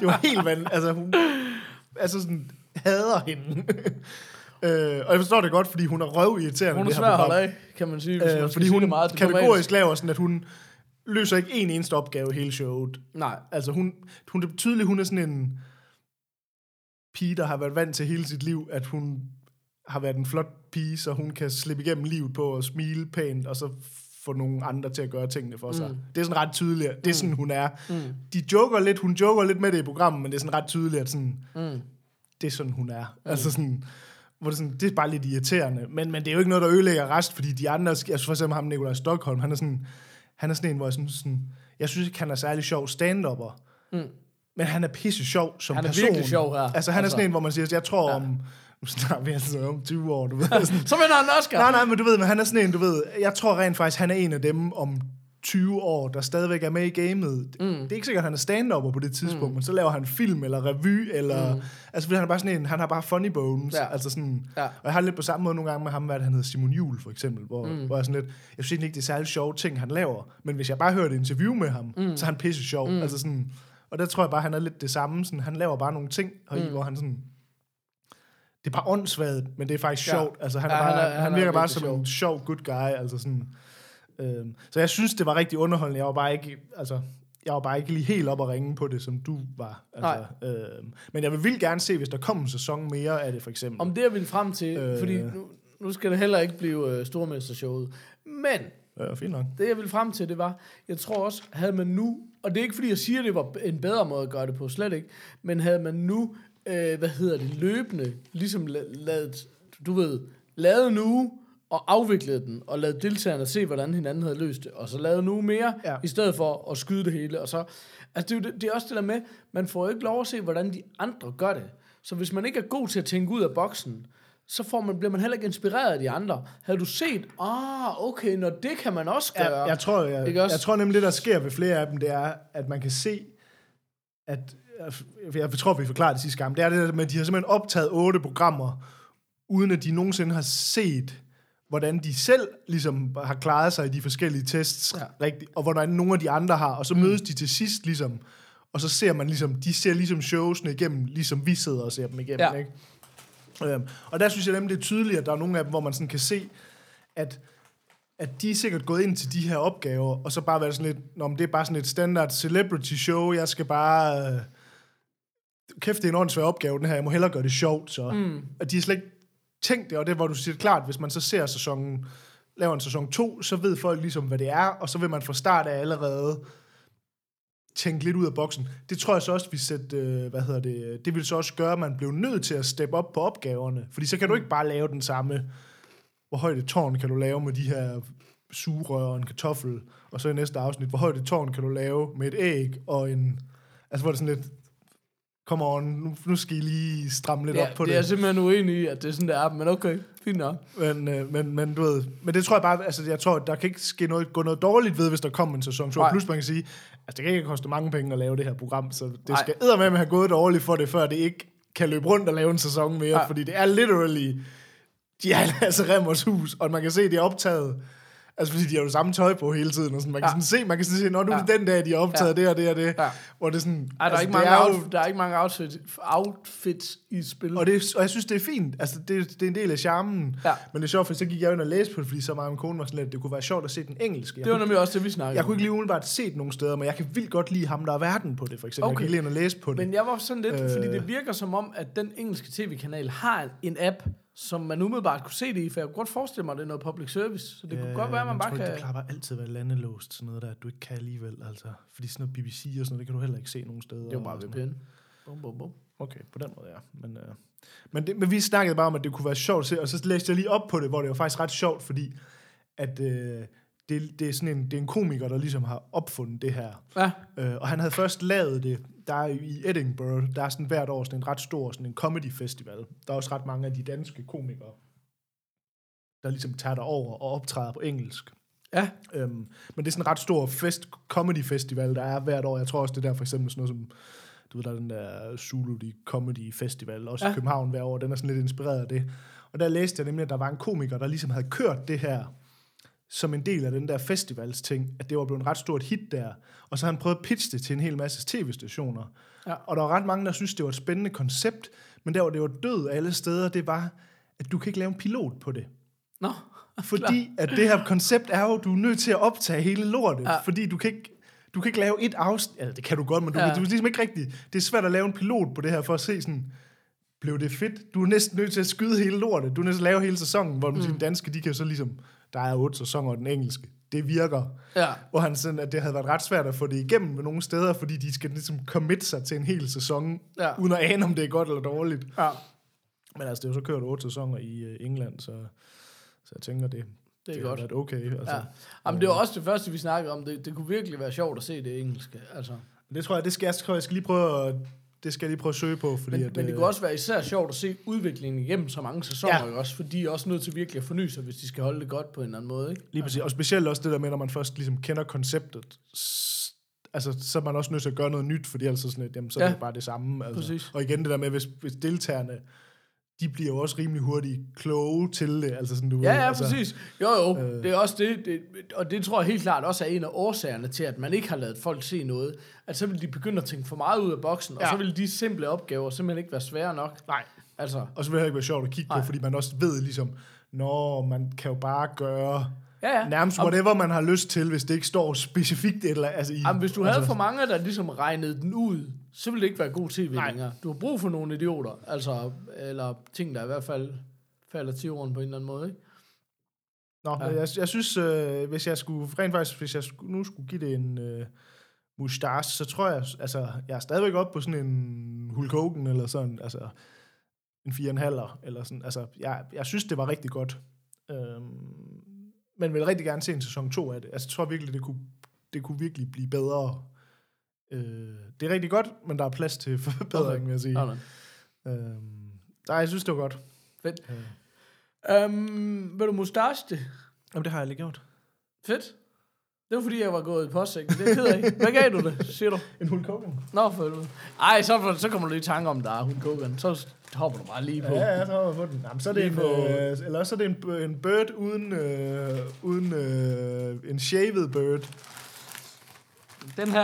Det var helt vand. Altså, hun altså sådan, hader hende. øh, og jeg forstår det godt, fordi hun er røvirriterende. Hun er svær at holde af, kan man sige. Hvis øh, man fordi hun meget kategorisk laver sådan, at hun løser ikke en eneste opgave hele showet. Nej. Altså hun, hun er tydeligt, hun er sådan en pige, der har været vant til hele sit liv, at hun har været en flot pige, så hun kan slippe igennem livet på at smile pænt, og så få nogle andre til at gøre tingene for sig. Mm. Det er sådan ret tydeligt. Det er sådan, hun er. Mm. De joker lidt, hun joker lidt med det i programmet, men det er sådan ret tydeligt, at sådan, mm. det er sådan, hun er. Mm. Altså sådan, hvor det, sådan, det er bare lidt irriterende. Men, men det er jo ikke noget, der ødelægger rest, fordi de andre, altså for eksempel ham Nikolaj Stockholm, han er sådan, han er sådan en, hvor jeg synes sådan, jeg synes ikke, han er særlig sjov stand-upper. Mm. Men han er pisse sjov som person. Han er person. virkelig sjov her. Altså, han altså. er sådan en, hvor man siger, jeg tror ja. om nu snakker vi altså om 20 år, du ved. Sådan. så vinder han Oscar. Nej, nej, men du ved, men han er sådan en, du ved, jeg tror rent faktisk, han er en af dem om 20 år, der stadigvæk er med i gamet. Mm. Det er ikke sikkert, at han er stand på det tidspunkt, mm. men så laver han film eller revy, eller... Mm. Altså, fordi han er bare sådan en, han har bare funny bones. Ja. Altså sådan, ja. Og jeg har lidt på samme måde nogle gange med ham, hvad han hedder Simon Jul for eksempel, hvor, mm. hvor jeg sådan lidt, jeg synes ikke, det er særlig sjove ting, han laver, men hvis jeg bare hører et interview med ham, mm. så er han pisse sjov. Mm. Altså sådan, og der tror jeg bare, han er lidt det samme. Sådan, han laver bare nogle ting, mm. hvor han sådan det er bare åndssvagt, men det er faktisk ja. sjovt. Altså, han, ja, er bare, han, er, han, han virker bare som sjov. en sjov good guy. Altså sådan, øh, så jeg synes, det var rigtig underholdende. Jeg var bare ikke, altså, jeg var bare ikke lige helt op at ringe på det, som du var. Altså, øh, men jeg vil vildt gerne se, hvis der kommer en sæson mere af det, for eksempel. Om det, jeg vil frem til, øh, fordi nu, nu skal det heller ikke blive uh, stormestershowet. Men Ja, fint nok. Det, jeg ville frem til, det var, jeg tror også, havde man nu, og det er ikke fordi, jeg siger, det var en bedre måde at gøre det på, slet ikke, men havde man nu øh, hvad hedder det, løbende, ligesom lavet, du ved, lavet nu, og afviklet den, og lavet deltagerne se, hvordan hinanden havde løst det, og så lavet nu mere, ja. i stedet for at skyde det hele, og så, altså det er, det er også det der med, man får ikke lov at se, hvordan de andre gør det. Så hvis man ikke er god til at tænke ud af boksen, så får man, bliver man heller ikke inspireret af de andre. Havde du set, ah, okay, når det kan man også gøre. Ja, jeg, tror, jeg, jeg, jeg tror nemlig, det der sker ved flere af dem, det er, at man kan se, at jeg tror, vi forklarede det sidste gang, det er det med, at de har simpelthen optaget otte programmer, uden at de nogensinde har set, hvordan de selv ligesom har klaret sig i de forskellige tests, ja. rigtigt, og hvordan nogle af de andre har, og så mm. mødes de til sidst ligesom, og så ser man ligesom, de ser ligesom showsene igennem, ligesom vi sidder og ser dem igennem, ja. ikke? Øhm, og der synes jeg nemlig, det er tydeligt, at der er nogle af dem, hvor man sådan kan se, at, at de er sikkert gået ind til de her opgaver, og så bare været sådan lidt, Nå, men det er bare sådan et standard celebrity show, jeg skal bare... Øh, kæft, det er en åndssvær opgave, den her, jeg må hellere gøre det sjovt, så. Mm. At de har slet ikke tænkt det, og det hvor du siger klart, hvis man så ser sæsonen, laver en sæson 2, så ved folk ligesom, hvad det er, og så vil man fra start af allerede tænke lidt ud af boksen. Det tror jeg så også, vi sætte, øh, hvad hedder det, det vil så også gøre, at man bliver nødt til at steppe op på opgaverne. Fordi så kan du ikke bare lave den samme, hvor højt et tårn kan du lave med de her sugerør og en kartoffel, og så i næste afsnit, hvor højt et tårn kan du lave med et æg og en, altså hvor det sådan lidt, come on, nu, nu skal I lige stramme lidt Ja, op på det det. er jeg simpelthen uenig i, at det er sådan, det er, men okay, fint nok. Men, øh, men, men du ved, men det tror jeg bare, altså jeg tror, der kan ikke ske noget, gå noget dårligt ved, hvis der kommer en sæson 2. Nej. Plus man kan sige, altså det kan ikke koste mange penge at lave det her program, så det Nej. skal eddermame have gået dårligt for det, før det ikke kan løbe rundt og lave en sæson mere, Nej. fordi det er literally, de er altså Remmers hus, og man kan se, det er optaget, altså fordi de har jo samme tøj på hele tiden, og sådan, man kan Ja. sådan se, man kan sådan se, når nu er det Ja. den dag, de har optaget Ja. det og det og det, Ja. hvor det er sådan, Ej, der, er altså, ikke det mange er jo- der er ikke mange outfits, outfits i spil. og, det, og jeg synes, det er fint. Altså, det, det er en del af charmen. Ja. Men det er sjovt, for så gik jeg ind og læste på det, fordi så meget min kone var sådan lidt, det kunne være sjovt at se den engelske. Jeg, det var nemlig også det, vi snakkede jeg kunne ikke lige umiddelbart se det nogen steder, men jeg kan vildt godt lide ham, der er verden på det, for eksempel. Okay. Jeg kan lige ind og læse på det. Men jeg var sådan lidt, øh... fordi Øh. det virker som om, at den engelske tv-kanal har en app, som man umiddelbart kunne se det i, for jeg kunne godt forestille mig, at det er noget public service, så det kunne godt være, at man bare tror, kan... ikke, Det bare altid være landelåst, sådan noget der, at du ikke kan alligevel, altså. Fordi sådan noget BBC og sådan noget, det kan du heller ikke se nogen steder. Det er jo bare. VPN. Bum, bum, bum. Okay, på den måde, ja. Men, øh, men, det, men vi snakkede bare om, at det kunne være sjovt at se, og så læste jeg lige op på det, hvor det var faktisk ret sjovt, fordi at øh, det, det, er sådan en, det er en komiker, der ligesom har opfundet det her. Ja, Øh, og han havde først lavet det, der er i Edinburgh, der er sådan hvert år sådan en ret stor sådan en comedy festival. Der er også ret mange af de danske komikere, der ligesom tager der over og optræder på engelsk. ja, Øhm, men det er sådan en ret stor fest, comedy festival, der er hvert år. Jeg tror også, det er der for eksempel sådan noget som, du ved, der er den der Zulu Comedy Festival, også. Ja. i København hver år. Den er sådan lidt inspireret af det. Og der læste jeg nemlig, at der var en komiker, der ligesom havde kørt det her som en del af den der festivals ting, at det var blevet en ret stort hit der. Og så har han prøvet at pitche det til en hel masse tv-stationer. Ja. Og der var ret mange, der synes det var et spændende koncept, men der hvor det var død alle steder, det var, at du kan ikke lave en pilot på det. Nå, Fordi at det her koncept er jo, du er nødt til at optage hele lortet, ja. Fordi du kan ikke du kan ikke lave et afsnit, eller det kan du godt, men du, ja. Ja. du er ligesom ikke rigtigt, det er svært at lave en pilot på det her, for at se sådan, blev det fedt? Du er næsten nødt til at skyde hele lortet, du er nødt til at lave hele sæsonen, hvor mm. den danske, de kan så ligesom, der er otte sæsoner, den engelske, det virker. ja. Hvor han sådan, at det havde været ret svært at få det igennem med nogle steder, fordi de skal ligesom commit sig til en hel sæson, Ja. uden at ane, om det er godt eller dårligt. ja. Men altså, det er jo så kørt otte sæsoner i øh, England, så, så jeg tænker, det, Det er har godt. været okay. Altså. Ja. Jamen, det var også det første, vi snakkede om. Det, det kunne virkelig være sjovt at se det engelske. Altså. Det tror jeg, det skal jeg, tror, jeg skal lige prøve at, det skal jeg lige prøve at søge på, fordi Men, at, men det øh, kunne også være især sjovt at se udviklingen igennem så mange sæsoner, Ja. også, for de er også nødt til virkelig at forny sig, hvis de skal holde det godt på en eller anden måde. Ikke? lige præcis, og specielt også det der med, når man først ligesom kender konceptet, altså, så er man også nødt til at gøre noget nyt, fordi ellers så, sådan lidt, jamen, så er Ja. det bare det samme. Altså. Præcis. Og igen det der med, hvis, hvis deltagerne, de bliver jo også rimelig hurtigt kloge til det, altså sådan, du Ja, ved, ja, altså, præcis. Jo, jo, Øh. det er også det, det, og det tror jeg helt klart også er en af årsagerne til, at man ikke har lavet folk se noget. At så vil de begynde at tænke for meget ud af boksen, ja. Og så vil de simple opgaver simpelthen ikke være svære nok. Nej. Altså, Og så vil det ikke være sjovt at kigge på, Nej. fordi man også ved ligesom, når man kan jo bare gøre ja, ja. nærmest whatever man har lyst til, hvis det ikke står specifikt et eller altså i... Jamen, hvis du altså, havde for mange, der ligesom regnede den ud, så ville det ikke være god tv Nej. længere. Du har brug for nogle idioter, altså, eller ting, der i hvert fald falder til jorden på en eller anden måde, ikke? Nå, Ja. ja. jeg, jeg synes, øh, hvis jeg skulle, rent faktisk, hvis jeg skulle, nu skulle give det en øh, mustache, så tror jeg, altså, jeg er stadigvæk oppe på sådan en Hulk Hogan, eller sådan, altså, en 4,5'er, eller sådan, altså, jeg, jeg synes, det var rigtig godt. Øhm, men vil rigtig gerne se en sæson 2 af det. Altså, jeg tror virkelig, det kunne, det kunne virkelig blive bedre. Øh, det er rigtig godt, men der er plads til forbedring, Okay. vil jeg sige. Nå. Øhm, nej, jeg synes, det var godt. Fedt. Øh. Um, vil du mustache det? Jamen, det har jeg lige gjort. Fedt. Det var fordi, jeg var gået i postsækken. Det hedder ikke. Hvad gav du det, siger du? En Hulk Hogan. Nå, for helvede. Ej, så, så kommer du lige i tanke om, der er Hulk Hogan. Så hopper du bare lige på. Ja, ja, så har jeg fået den. Jamen, så er det Lige en, på- øh, eller også er det en, en bird uden, øh, uden øh, en shaved bird. den her,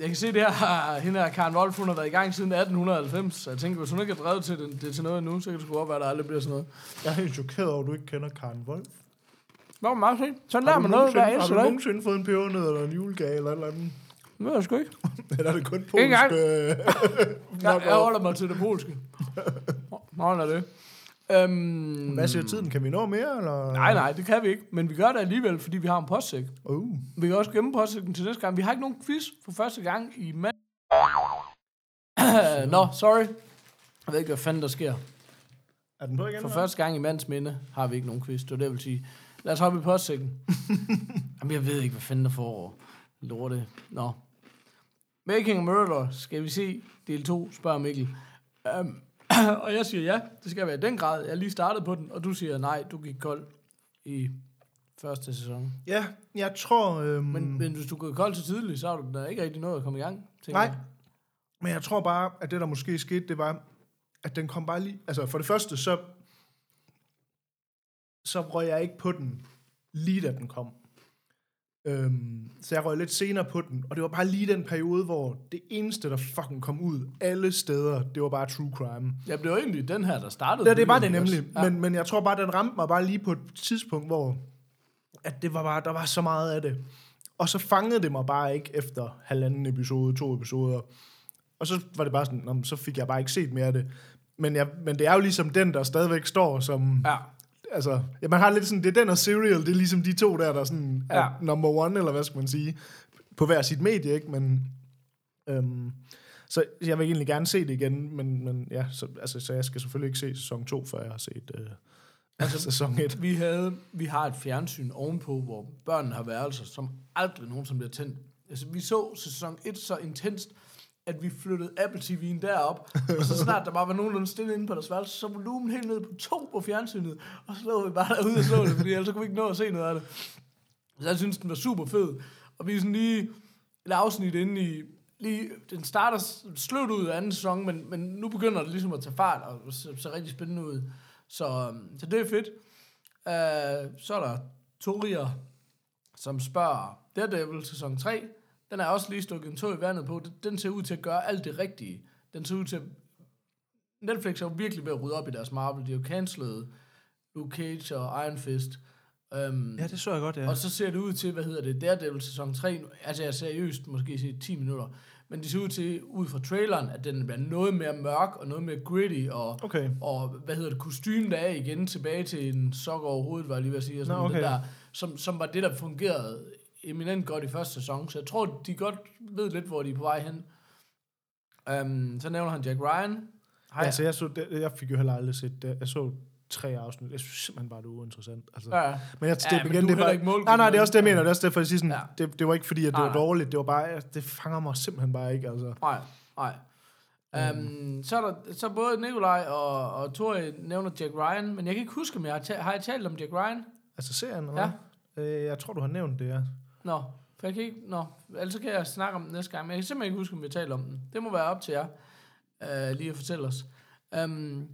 jeg kan se det her, hende her Karen Wolf, hun har været i gang siden 1890, så jeg tænker, hvis hun ikke har drevet til det, det til noget nu, så kan det sgu godt være, at der aldrig bliver sådan noget. Jeg er helt chokeret over, at du ikke kender Karen Wolf. Hvor meget fint. Så lærer du man noget hver eneste Har du dag. nogensinde fået en pebernød eller en julegave eller et eller andet? Det ved jeg sgu ikke. Eller er det kun polsk? Ikke engang. øh, Jeg, holder mig til det polske. Nå, er det. Øhm, Hvad siger tiden? Kan vi nå mere? Eller? Nej, nej, det kan vi ikke. Men vi gør det alligevel, fordi vi har en postsæk. Uh. Vi kan også gemme postsækken til næste gang. Vi har ikke nogen quiz for første gang i mand. Nå, sorry. Jeg ved ikke, hvad fanden der sker. Er den på igen? For eller? første gang i mands minde har vi ikke nogen quiz. Det var det, jeg vil sige. Lad os hoppe i postsækken. Jamen, jeg ved ikke, hvad fanden der får lorte. Nå. Making a Murder, skal vi se del 2, spørger Mikkel. Um, og jeg siger ja, det skal være i den grad. Jeg lige startet på den, og du siger nej, du gik kold i første sæson. Ja, jeg tror... Øhm, Men, men hvis du går kold så tidligt, så har du da ikke rigtig noget at komme i gang. Nej. jeg. Men jeg tror bare, at det, der måske skete, det var, at den kom bare lige... Altså, for det første, så... Så røg jeg ikke på den, lige da den kom. Øhm, så jeg røg lidt senere på den, og det var bare lige den periode, hvor det eneste, der fucking kom ud alle steder, det var bare true crime. Ja, det var egentlig den her, der startede. Ja, det var det nemlig. også? Ja. Men, men jeg tror bare, den ramte mig bare lige på et tidspunkt, hvor at det var bare, der var så meget af det. Og så fangede det mig bare ikke efter halvanden episode, to episoder. Og så var det bare sådan, "Nå, men så fik jeg bare ikke set mere af det. Men, jeg, men det er jo ligesom den, der stadigvæk står som... Ja. Altså, ja, man har lidt sådan, det er den og Serial, det er ligesom de to der, der sådan er Ja. number one, eller hvad skal man sige, på hver sit medie, ikke? Men, øhm, så jeg vil egentlig gerne se det igen, men, men ja, så, altså, så jeg skal selvfølgelig ikke se sæson 2, før jeg har set øh, altså, sæson 1. Vi, havde, vi har et fjernsyn ovenpå, hvor børnene har værelser, som aldrig nogensinde bliver tændt. Altså, vi så sæson 1 så intenst, at vi flyttede Apple TV'en derop, og så snart der bare var nogenlunde stille inde på deres værelse, så volumen helt ned på to på fjernsynet, og så lå vi bare derude og så det, fordi ellers kunne vi ikke nå at se noget af det. Så jeg synes, den var super fed. Og vi er sådan lige et afsnit inde i, lige, den starter sløvt ud af anden sæson, men, men nu begynder det ligesom at tage fart, og ser, ser rigtig spændende ud. Så, øhm, så det er fedt. Uh, så er der Torier, som spørger Daredevil sæson 3. Den er også lige stukket en tog i vandet på. Den- ser ud til at gøre alt det rigtige. Den ser ud til at... Netflix er jo virkelig ved at rydde op i deres Marvel. De har jo cancelet Luke Cage og Iron Fist. Um, Ja, det så jeg godt, ja. og så ser det ud til, hvad hedder det, Daredevil sæson 3, altså jeg er seriøst måske sige 10 minutter, men det ser ud til, ud fra traileren, at den bliver noget mere mørk og noget mere gritty, og, Okay. og hvad hedder det, kostymen der er igen tilbage til en sok over hovedet, var jeg lige ved at sige, og sådan Nå, okay. det der, som, som var det, der fungerede eminent godt i første sæson, så jeg tror, de godt ved lidt, hvor de er på vej hen. Um, så nævner han Jack Ryan. Hej. Altså, jeg, så, det, jeg fik jo heller aldrig set det. Jeg så tre afsnit. Jeg synes simpelthen bare, det var uinteressant. Altså. ja. Men jeg, Ja, det, men igen, er det var, heller ikke nej, nej, det er også det, jeg mener. Det er også derfor, jeg siger sådan, Ja. det, det var ikke fordi, at det Nej, var dårligt. Det var bare, det fanger mig simpelthen bare ikke, altså. Nej, nej. Um, så er der så både Nikolaj og, og Tori nævner Jack Ryan, men jeg kan ikke huske, om jeg har, ta- har jeg talt om Jack Ryan? Altså serien, eller Ja. Øh, jeg tror, du har nævnt det, ja. Nå, for jeg kan ikke, nå, ellers så kan jeg snakke om den næste gang, men jeg kan simpelthen ikke huske, om vi taler om den. Det må være op til jer, uh, lige at fortælle os. Um,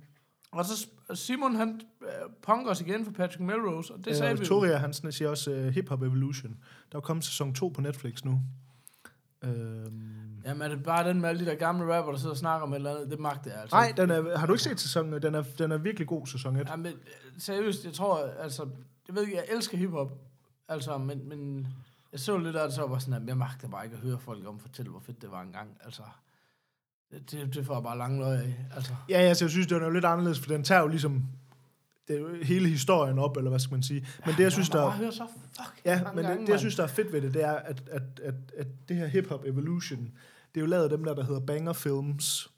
og så Simon, han uh, punker os igen for Patrick Melrose, og det sagde øh, vi jo. Toria, han sn- siger også uh, Hip Hop Evolution. Der er kommet sæson 2 på Netflix nu. Øhm, Jamen er det bare den med alle de der gamle rapper, der sidder og snakker om et eller andet? Det magter jeg altså. nej, den er, har du ikke set sæsonen? Den er, den er virkelig god, sæson 1. Jamen, seriøst, jeg tror, altså, jeg ved ikke, jeg elsker hiphop, altså, men, men jeg så lidt af det, så var jeg sådan, at jeg magter bare ikke at høre folk om fortælle, hvor fedt det var engang, altså. Det, det, det får jeg bare lange løg af, altså. Ja, altså, jeg synes, den er jo lidt anderledes, for den tager jo ligesom det er jo hele historien op, eller hvad skal man sige. Men det, jeg synes, jeg der... bare høre så fuck Ja, men det, gange, det, jeg mand. synes, der er fedt ved det, det er, at, at, at, at det her Hip Hop Evolution, det er jo lavet af dem der, der hedder Banger Films,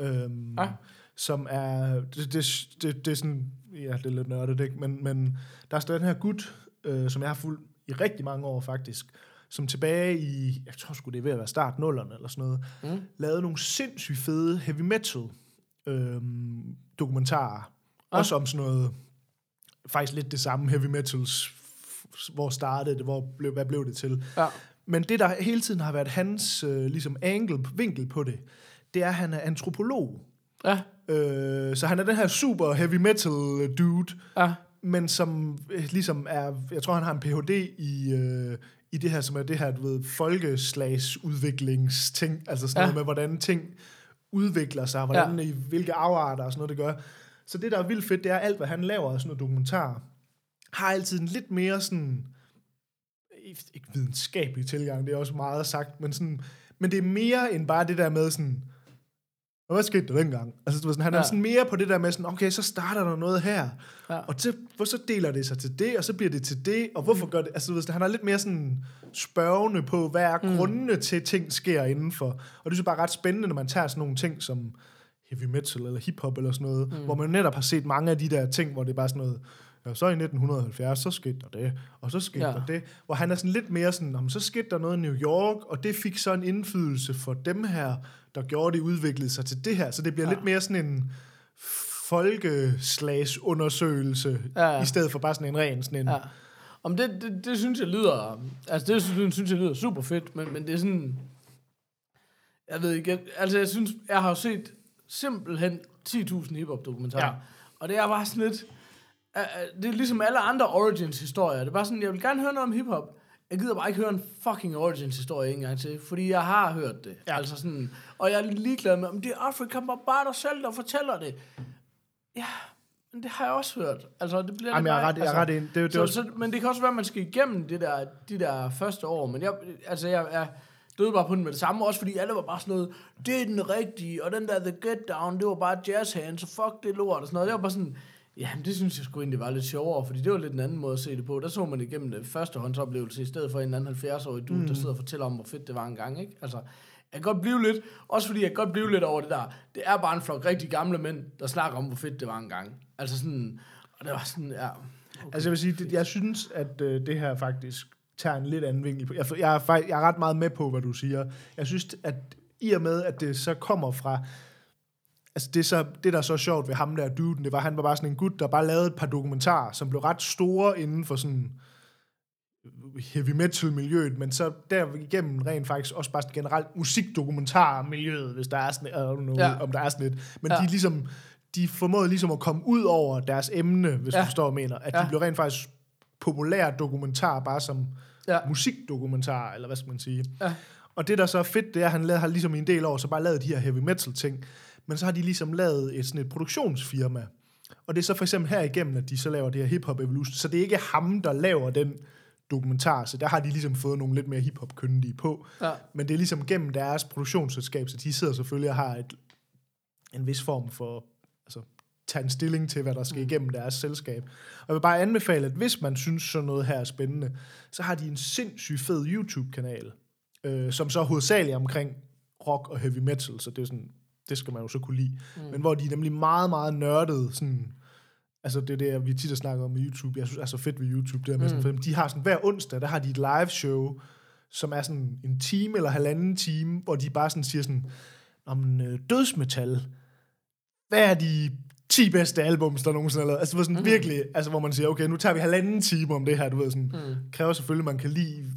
øhm, Ja. som er, det, det, det, det er sådan, ja, det er lidt nørdet, ikke? Men, men der er så den her gut, øh, som jeg har fulgt i rigtig mange år faktisk, som tilbage i, jeg tror sgu det er ved at være start nullerne eller sådan noget, Mm. lavede nogle sindssygt fede heavy metal øhm, dokumentarer. Ah. Også om sådan noget, faktisk lidt det samme heavy metals, hvor startede det, hvor blev, hvad blev det til. Ja. Men det, der hele tiden har været hans øh, ligesom angle, vinkel på det, det er, at han er antropolog. Ja, Øh, så han er den her super heavy metal dude, ja. Men som øh, ligesom er, jeg tror, han har en Ph.D. i, øh, i det her, som er det her, du ved, folkeslagsudviklingsting, altså sådan Ja. noget med, hvordan ting udvikler sig, hvordan, ja. i hvilke afarter og sådan noget, det gør. Så det, der er vildt fedt, det er alt, hvad han laver af sådan noget dokumentar, har altid en lidt mere sådan, ikke videnskabelig tilgang, det er også meget sagt, men, sådan, men det er mere end bare det der med sådan, "Og hvad skete der dengang? Altså, du ved, sådan, han ja. Er sådan mere på det der med sådan, okay, så starter der noget her, Ja. og så, hvor så deler det sig til det, og så bliver det til det, og hvorfor gør det, altså, du ved, sådan, han er lidt mere sådan spørgende på, hvad er Mm. grundene til, ting sker indenfor, og det er så bare ret spændende, når man tager sådan nogle ting som heavy metal eller hiphop eller sådan noget, mm. hvor man netop har set mange af de der ting, hvor det er bare sådan noget, ja, så i 1970, så skete der det, og så skete Ja. der det, hvor han er sådan lidt mere sådan, "Nå, men så skete der noget i New York, og det fik så en indflydelse for dem her, der gjorde det udviklede sig til det her, så det bliver Ja. lidt mere sådan en folkeslagsundersøgelse, Ja, i stedet for bare sådan en ren sådan en, Ja. Om det, det, det, synes jeg lyder, altså det synes, synes jeg lyder super fedt, men, men det er sådan, jeg ved ikke, jeg, altså jeg synes, jeg har jo set simpelthen 10.000 hiphop dokumentarer, Ja. og det er bare sådan lidt, det er ligesom alle andre origins historier, det er bare sådan, jeg vil gerne høre noget om hiphop, jeg gider bare ikke høre en fucking origins historie en gang til, fordi jeg har hørt det, ja. Altså sådan, og jeg er ligeglad med, om det er Afrika, bare, bare dig selv, der fortæller det. Ja, men det har jeg også hørt. Altså, det bliver Jamen, jeg er ret, jeg er ret ind. Det, er det er så, også, så, men det kan også være, at man skal igennem det der, de der første år. Men jeg, altså, jeg, jeg døde bare på den med det samme, også fordi alle var bare sådan noget, det er den rigtige, og den der The Get Down, det var bare jazz hands, så fuck det lort og sådan noget. Det var bare sådan, jamen det synes jeg sgu egentlig var lidt sjovere, fordi det var lidt en anden måde at se det på. Der så man det igennem det første håndsoplevelse, i stedet for en anden 70-årig dude, mm. der sidder og fortæller om, hvor fedt det var engang, ikke? Altså, jeg kan godt blive lidt, også fordi jeg kan godt blive lidt over det der, det er bare en flok rigtig gamle mænd, der snakker om, hvor fedt det var engang. Altså sådan, og det var sådan, ja, Altså jeg vil sige, det, jeg synes, at øh, det her faktisk tager en lidt anden vinkel på. Jeg, jeg, er, jeg er ret meget med på, hvad du siger. Jeg synes, at i og med, at det så kommer fra... Altså det, så, det, der er så sjovt ved ham der duden, det var, han var bare sådan en gut, der bare lavede et par dokumentarer, som blev ret store inden for sådan heavy metal miljøet, men så der igennem rent faktisk også bare sådan generelt musikdokumentar miljøet, hvis der er sådan, I don't know, Ja. om der er sådan et. Men Ja. de ligesom, de formåede ligesom at komme ud over deres emne, hvis Ja. du forstår, hvad jeg mener. At Ja. de blev rent faktisk populær dokumentar, bare som ja. musikdokumentar, eller hvad skal man sige. Ja. Og det, der så er fedt, det er, at han lavede, har ligesom i en del år, så bare lavet de her heavy metal ting, men så har de ligesom lavet et, sådan et produktionsfirma. Og det er så for eksempel her igennem, at de så laver det her Hip Hop Evolution. Så det er ikke ham, der laver den dokumentar, så der har de ligesom fået nogle lidt mere hip-hop kyndige på. Ja. Men det er ligesom gennem deres produktionsselskab, så de sidder selvfølgelig og har et, en vis form for, altså, tage en stilling til, hvad der skal igennem deres selskab. Og jeg vil bare anbefale, at hvis man synes sådan noget her er spændende, så har de en sindssygt fed YouTube-kanal, øh, som så hovedsageligt omkring rock og heavy metal, så det er sådan, det skal man jo så kunne lide. Mm. Men hvor de er nemlig meget, meget nørdede, sådan, altså det er det, vi tit har snakket om med YouTube, jeg synes er så fedt ved YouTube, det er med mm. sådan, de har sådan, hver onsdag, der har de et live show, som er sådan en time eller halvanden time, hvor de bare sådan siger sådan, om øh, dødsmetal, hvad er de 10 bedste albums, der nogensinde er lavet? Altså, det var sådan mm. virkelig, altså, hvor man siger, okay, nu tager vi halvanden time om det her, du ved, sådan, mm. kræver selvfølgelig, man kan lide,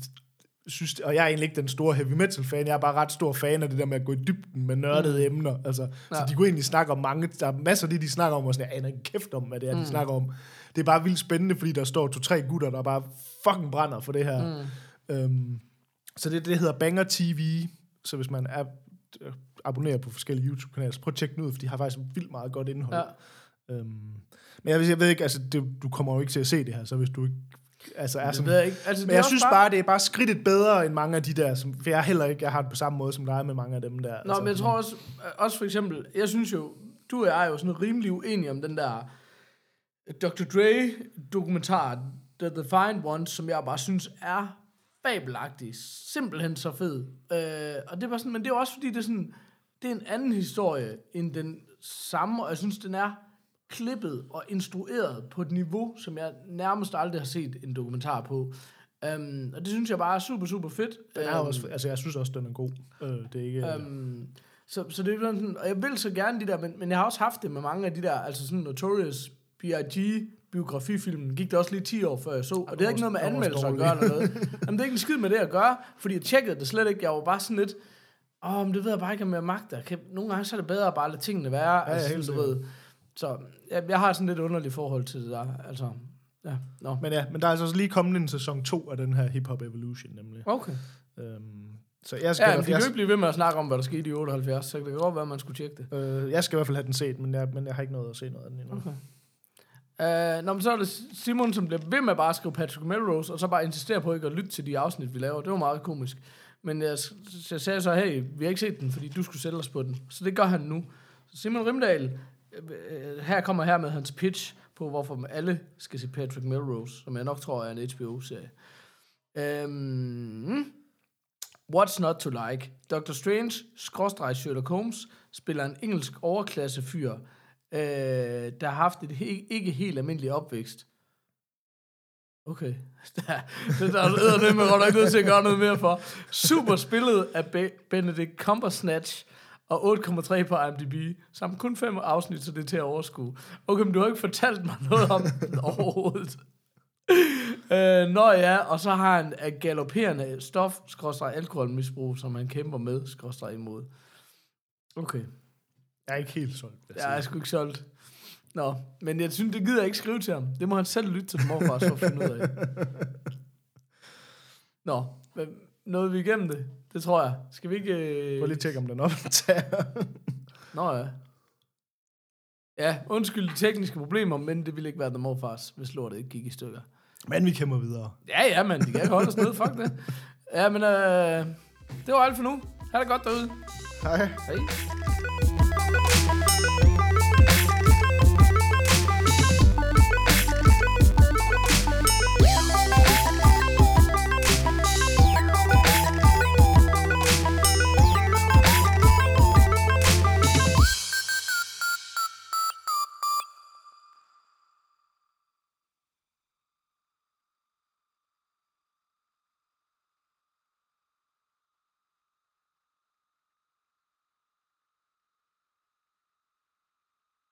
synes, og jeg er egentlig ikke den store heavy metal fan, jeg er bare ret stor fan af det der med at gå i dybden med nørdede mm. emner, altså, ja. så de kunne egentlig snakke om mange, der er masser af det, de snakker om, og sådan, jeg aner ikke kæft om, hvad det er, mm. de snakker om. Det er bare vildt spændende, fordi der står to-tre gutter, der bare fucking brænder for det her. Mm. Øhm, så det, det hedder Banger TV, så hvis man er, øh, abonnerer på forskellige YouTube-kanaler, så prøv at tjekke den ud, for de har faktisk vildt meget godt indhold. Ja. Øhm, men jeg, jeg ved ikke, altså, det, du kommer jo ikke til at se det her, så hvis du ikke altså, er sådan... jeg ikke. Altså, Men jeg synes bare, det er bare skridtet bedre end mange af de der, som, for jeg er heller ikke, jeg har det på samme måde som dig med mange af dem der. Nå, men jeg tror også, også for eksempel, jeg synes jo, du og jeg er jo sådan rimelig uenige om den der Dr. Dre dokumentar, The Defined Ones, som jeg bare synes er fabelagtig. Simpelthen så fed. Øh, og det var sådan, men det er også fordi, det er sådan, det er en anden historie end den samme, og jeg synes, den er klippet og instrueret på et niveau, som jeg nærmest aldrig har set en dokumentar på. Um, og det synes jeg bare er super, super fedt. Den er Øhm, også, altså, jeg synes også, den er god. Øh, det er ikke... Um, Um, så, så det er sådan, og jeg vil så gerne de der, men, men jeg har også haft det med mange af de der, altså sådan Notorious B.I.G. biografifilmen, gik det også lige 10 år før jeg så, og det har ikke noget med anmeldelser at gøre eller noget. Jamen det er ikke en skid med det at gøre, fordi jeg tjekkede det slet ikke, jeg var bare sådan lidt, åh, men det ved jeg bare ikke, om jeg magter. Kan, nogle gange så er det bedre at bare lade tingene være, ja, altså, helt du ved. Så jeg, jeg har sådan lidt underligt forhold til det der, altså. Ja, nå. Men ja, men der er altså også lige kommet en sæson 2 af den her Hip Hop Evolution, nemlig. Okay. Øhm, så jeg skal, Ja, men de kan jo blive ved med at snakke om, hvad der skete i 78, så det kan godt være, at man skulle tjekke det. øh, jeg skal i hvert fald have den set, men jeg, men jeg har ikke noget at se noget af den endnu. Okay. Uh, nå, men så er det Simon, som bliver ved med bare at skrive Patrick Melrose, og så bare insisterer på ikke at lytte til de afsnit, vi laver. Det var meget komisk. Men jeg, jeg sagde så, hey, vi har ikke set den, fordi du skulle sælge os på den. Så det gør han nu. Så Simon Rimdal, øh, Øh, her kommer her med hans pitch på, hvorfor alle skal se Patrick Melrose, som jeg nok tror er en HBO-serie. Um, øhm, What's not to like? Dr. Strange, skråstreg Sherlock Holmes, spiller en engelsk overklasse fyr, øh, der har haft et he- ikke helt almindeligt opvækst. Okay. Der, det der er det med godt nok nødt til at gøre noget mere for. Super spillet af Be- Benedict Cumberbatch, og 8,3 på IMDb, samt kun fem afsnit, så det er til at overskue. Okay, men du har ikke fortalt mig noget om den overhovedet. Øh, nå ja, og så har han et galopperende stof, skråstrej alkoholmisbrug, som han kæmper med, skråstrej imod. Okay. Jeg er ikke helt solgt. jeg Jeg er sgu ikke solgt. Nå, men jeg synes, det gider jeg ikke skrive til ham. Det må han selv lytte til morfar, så finde ud af. Nå, nåede vi igennem det? Det tror jeg. Skal vi ikke... Øh... Prøv lige at tjekke, om den optager. Nå ja. Ja, undskyld de tekniske problemer, men det ville ikke være The Morfars, hvis lortet ikke gik i stykker. Men vi kæmper videre. Ja, ja, men de kan ikke holde os ned. Fuck det. Ja, men øh, det var alt for nu. Ha' det godt derude. Hej. Hej.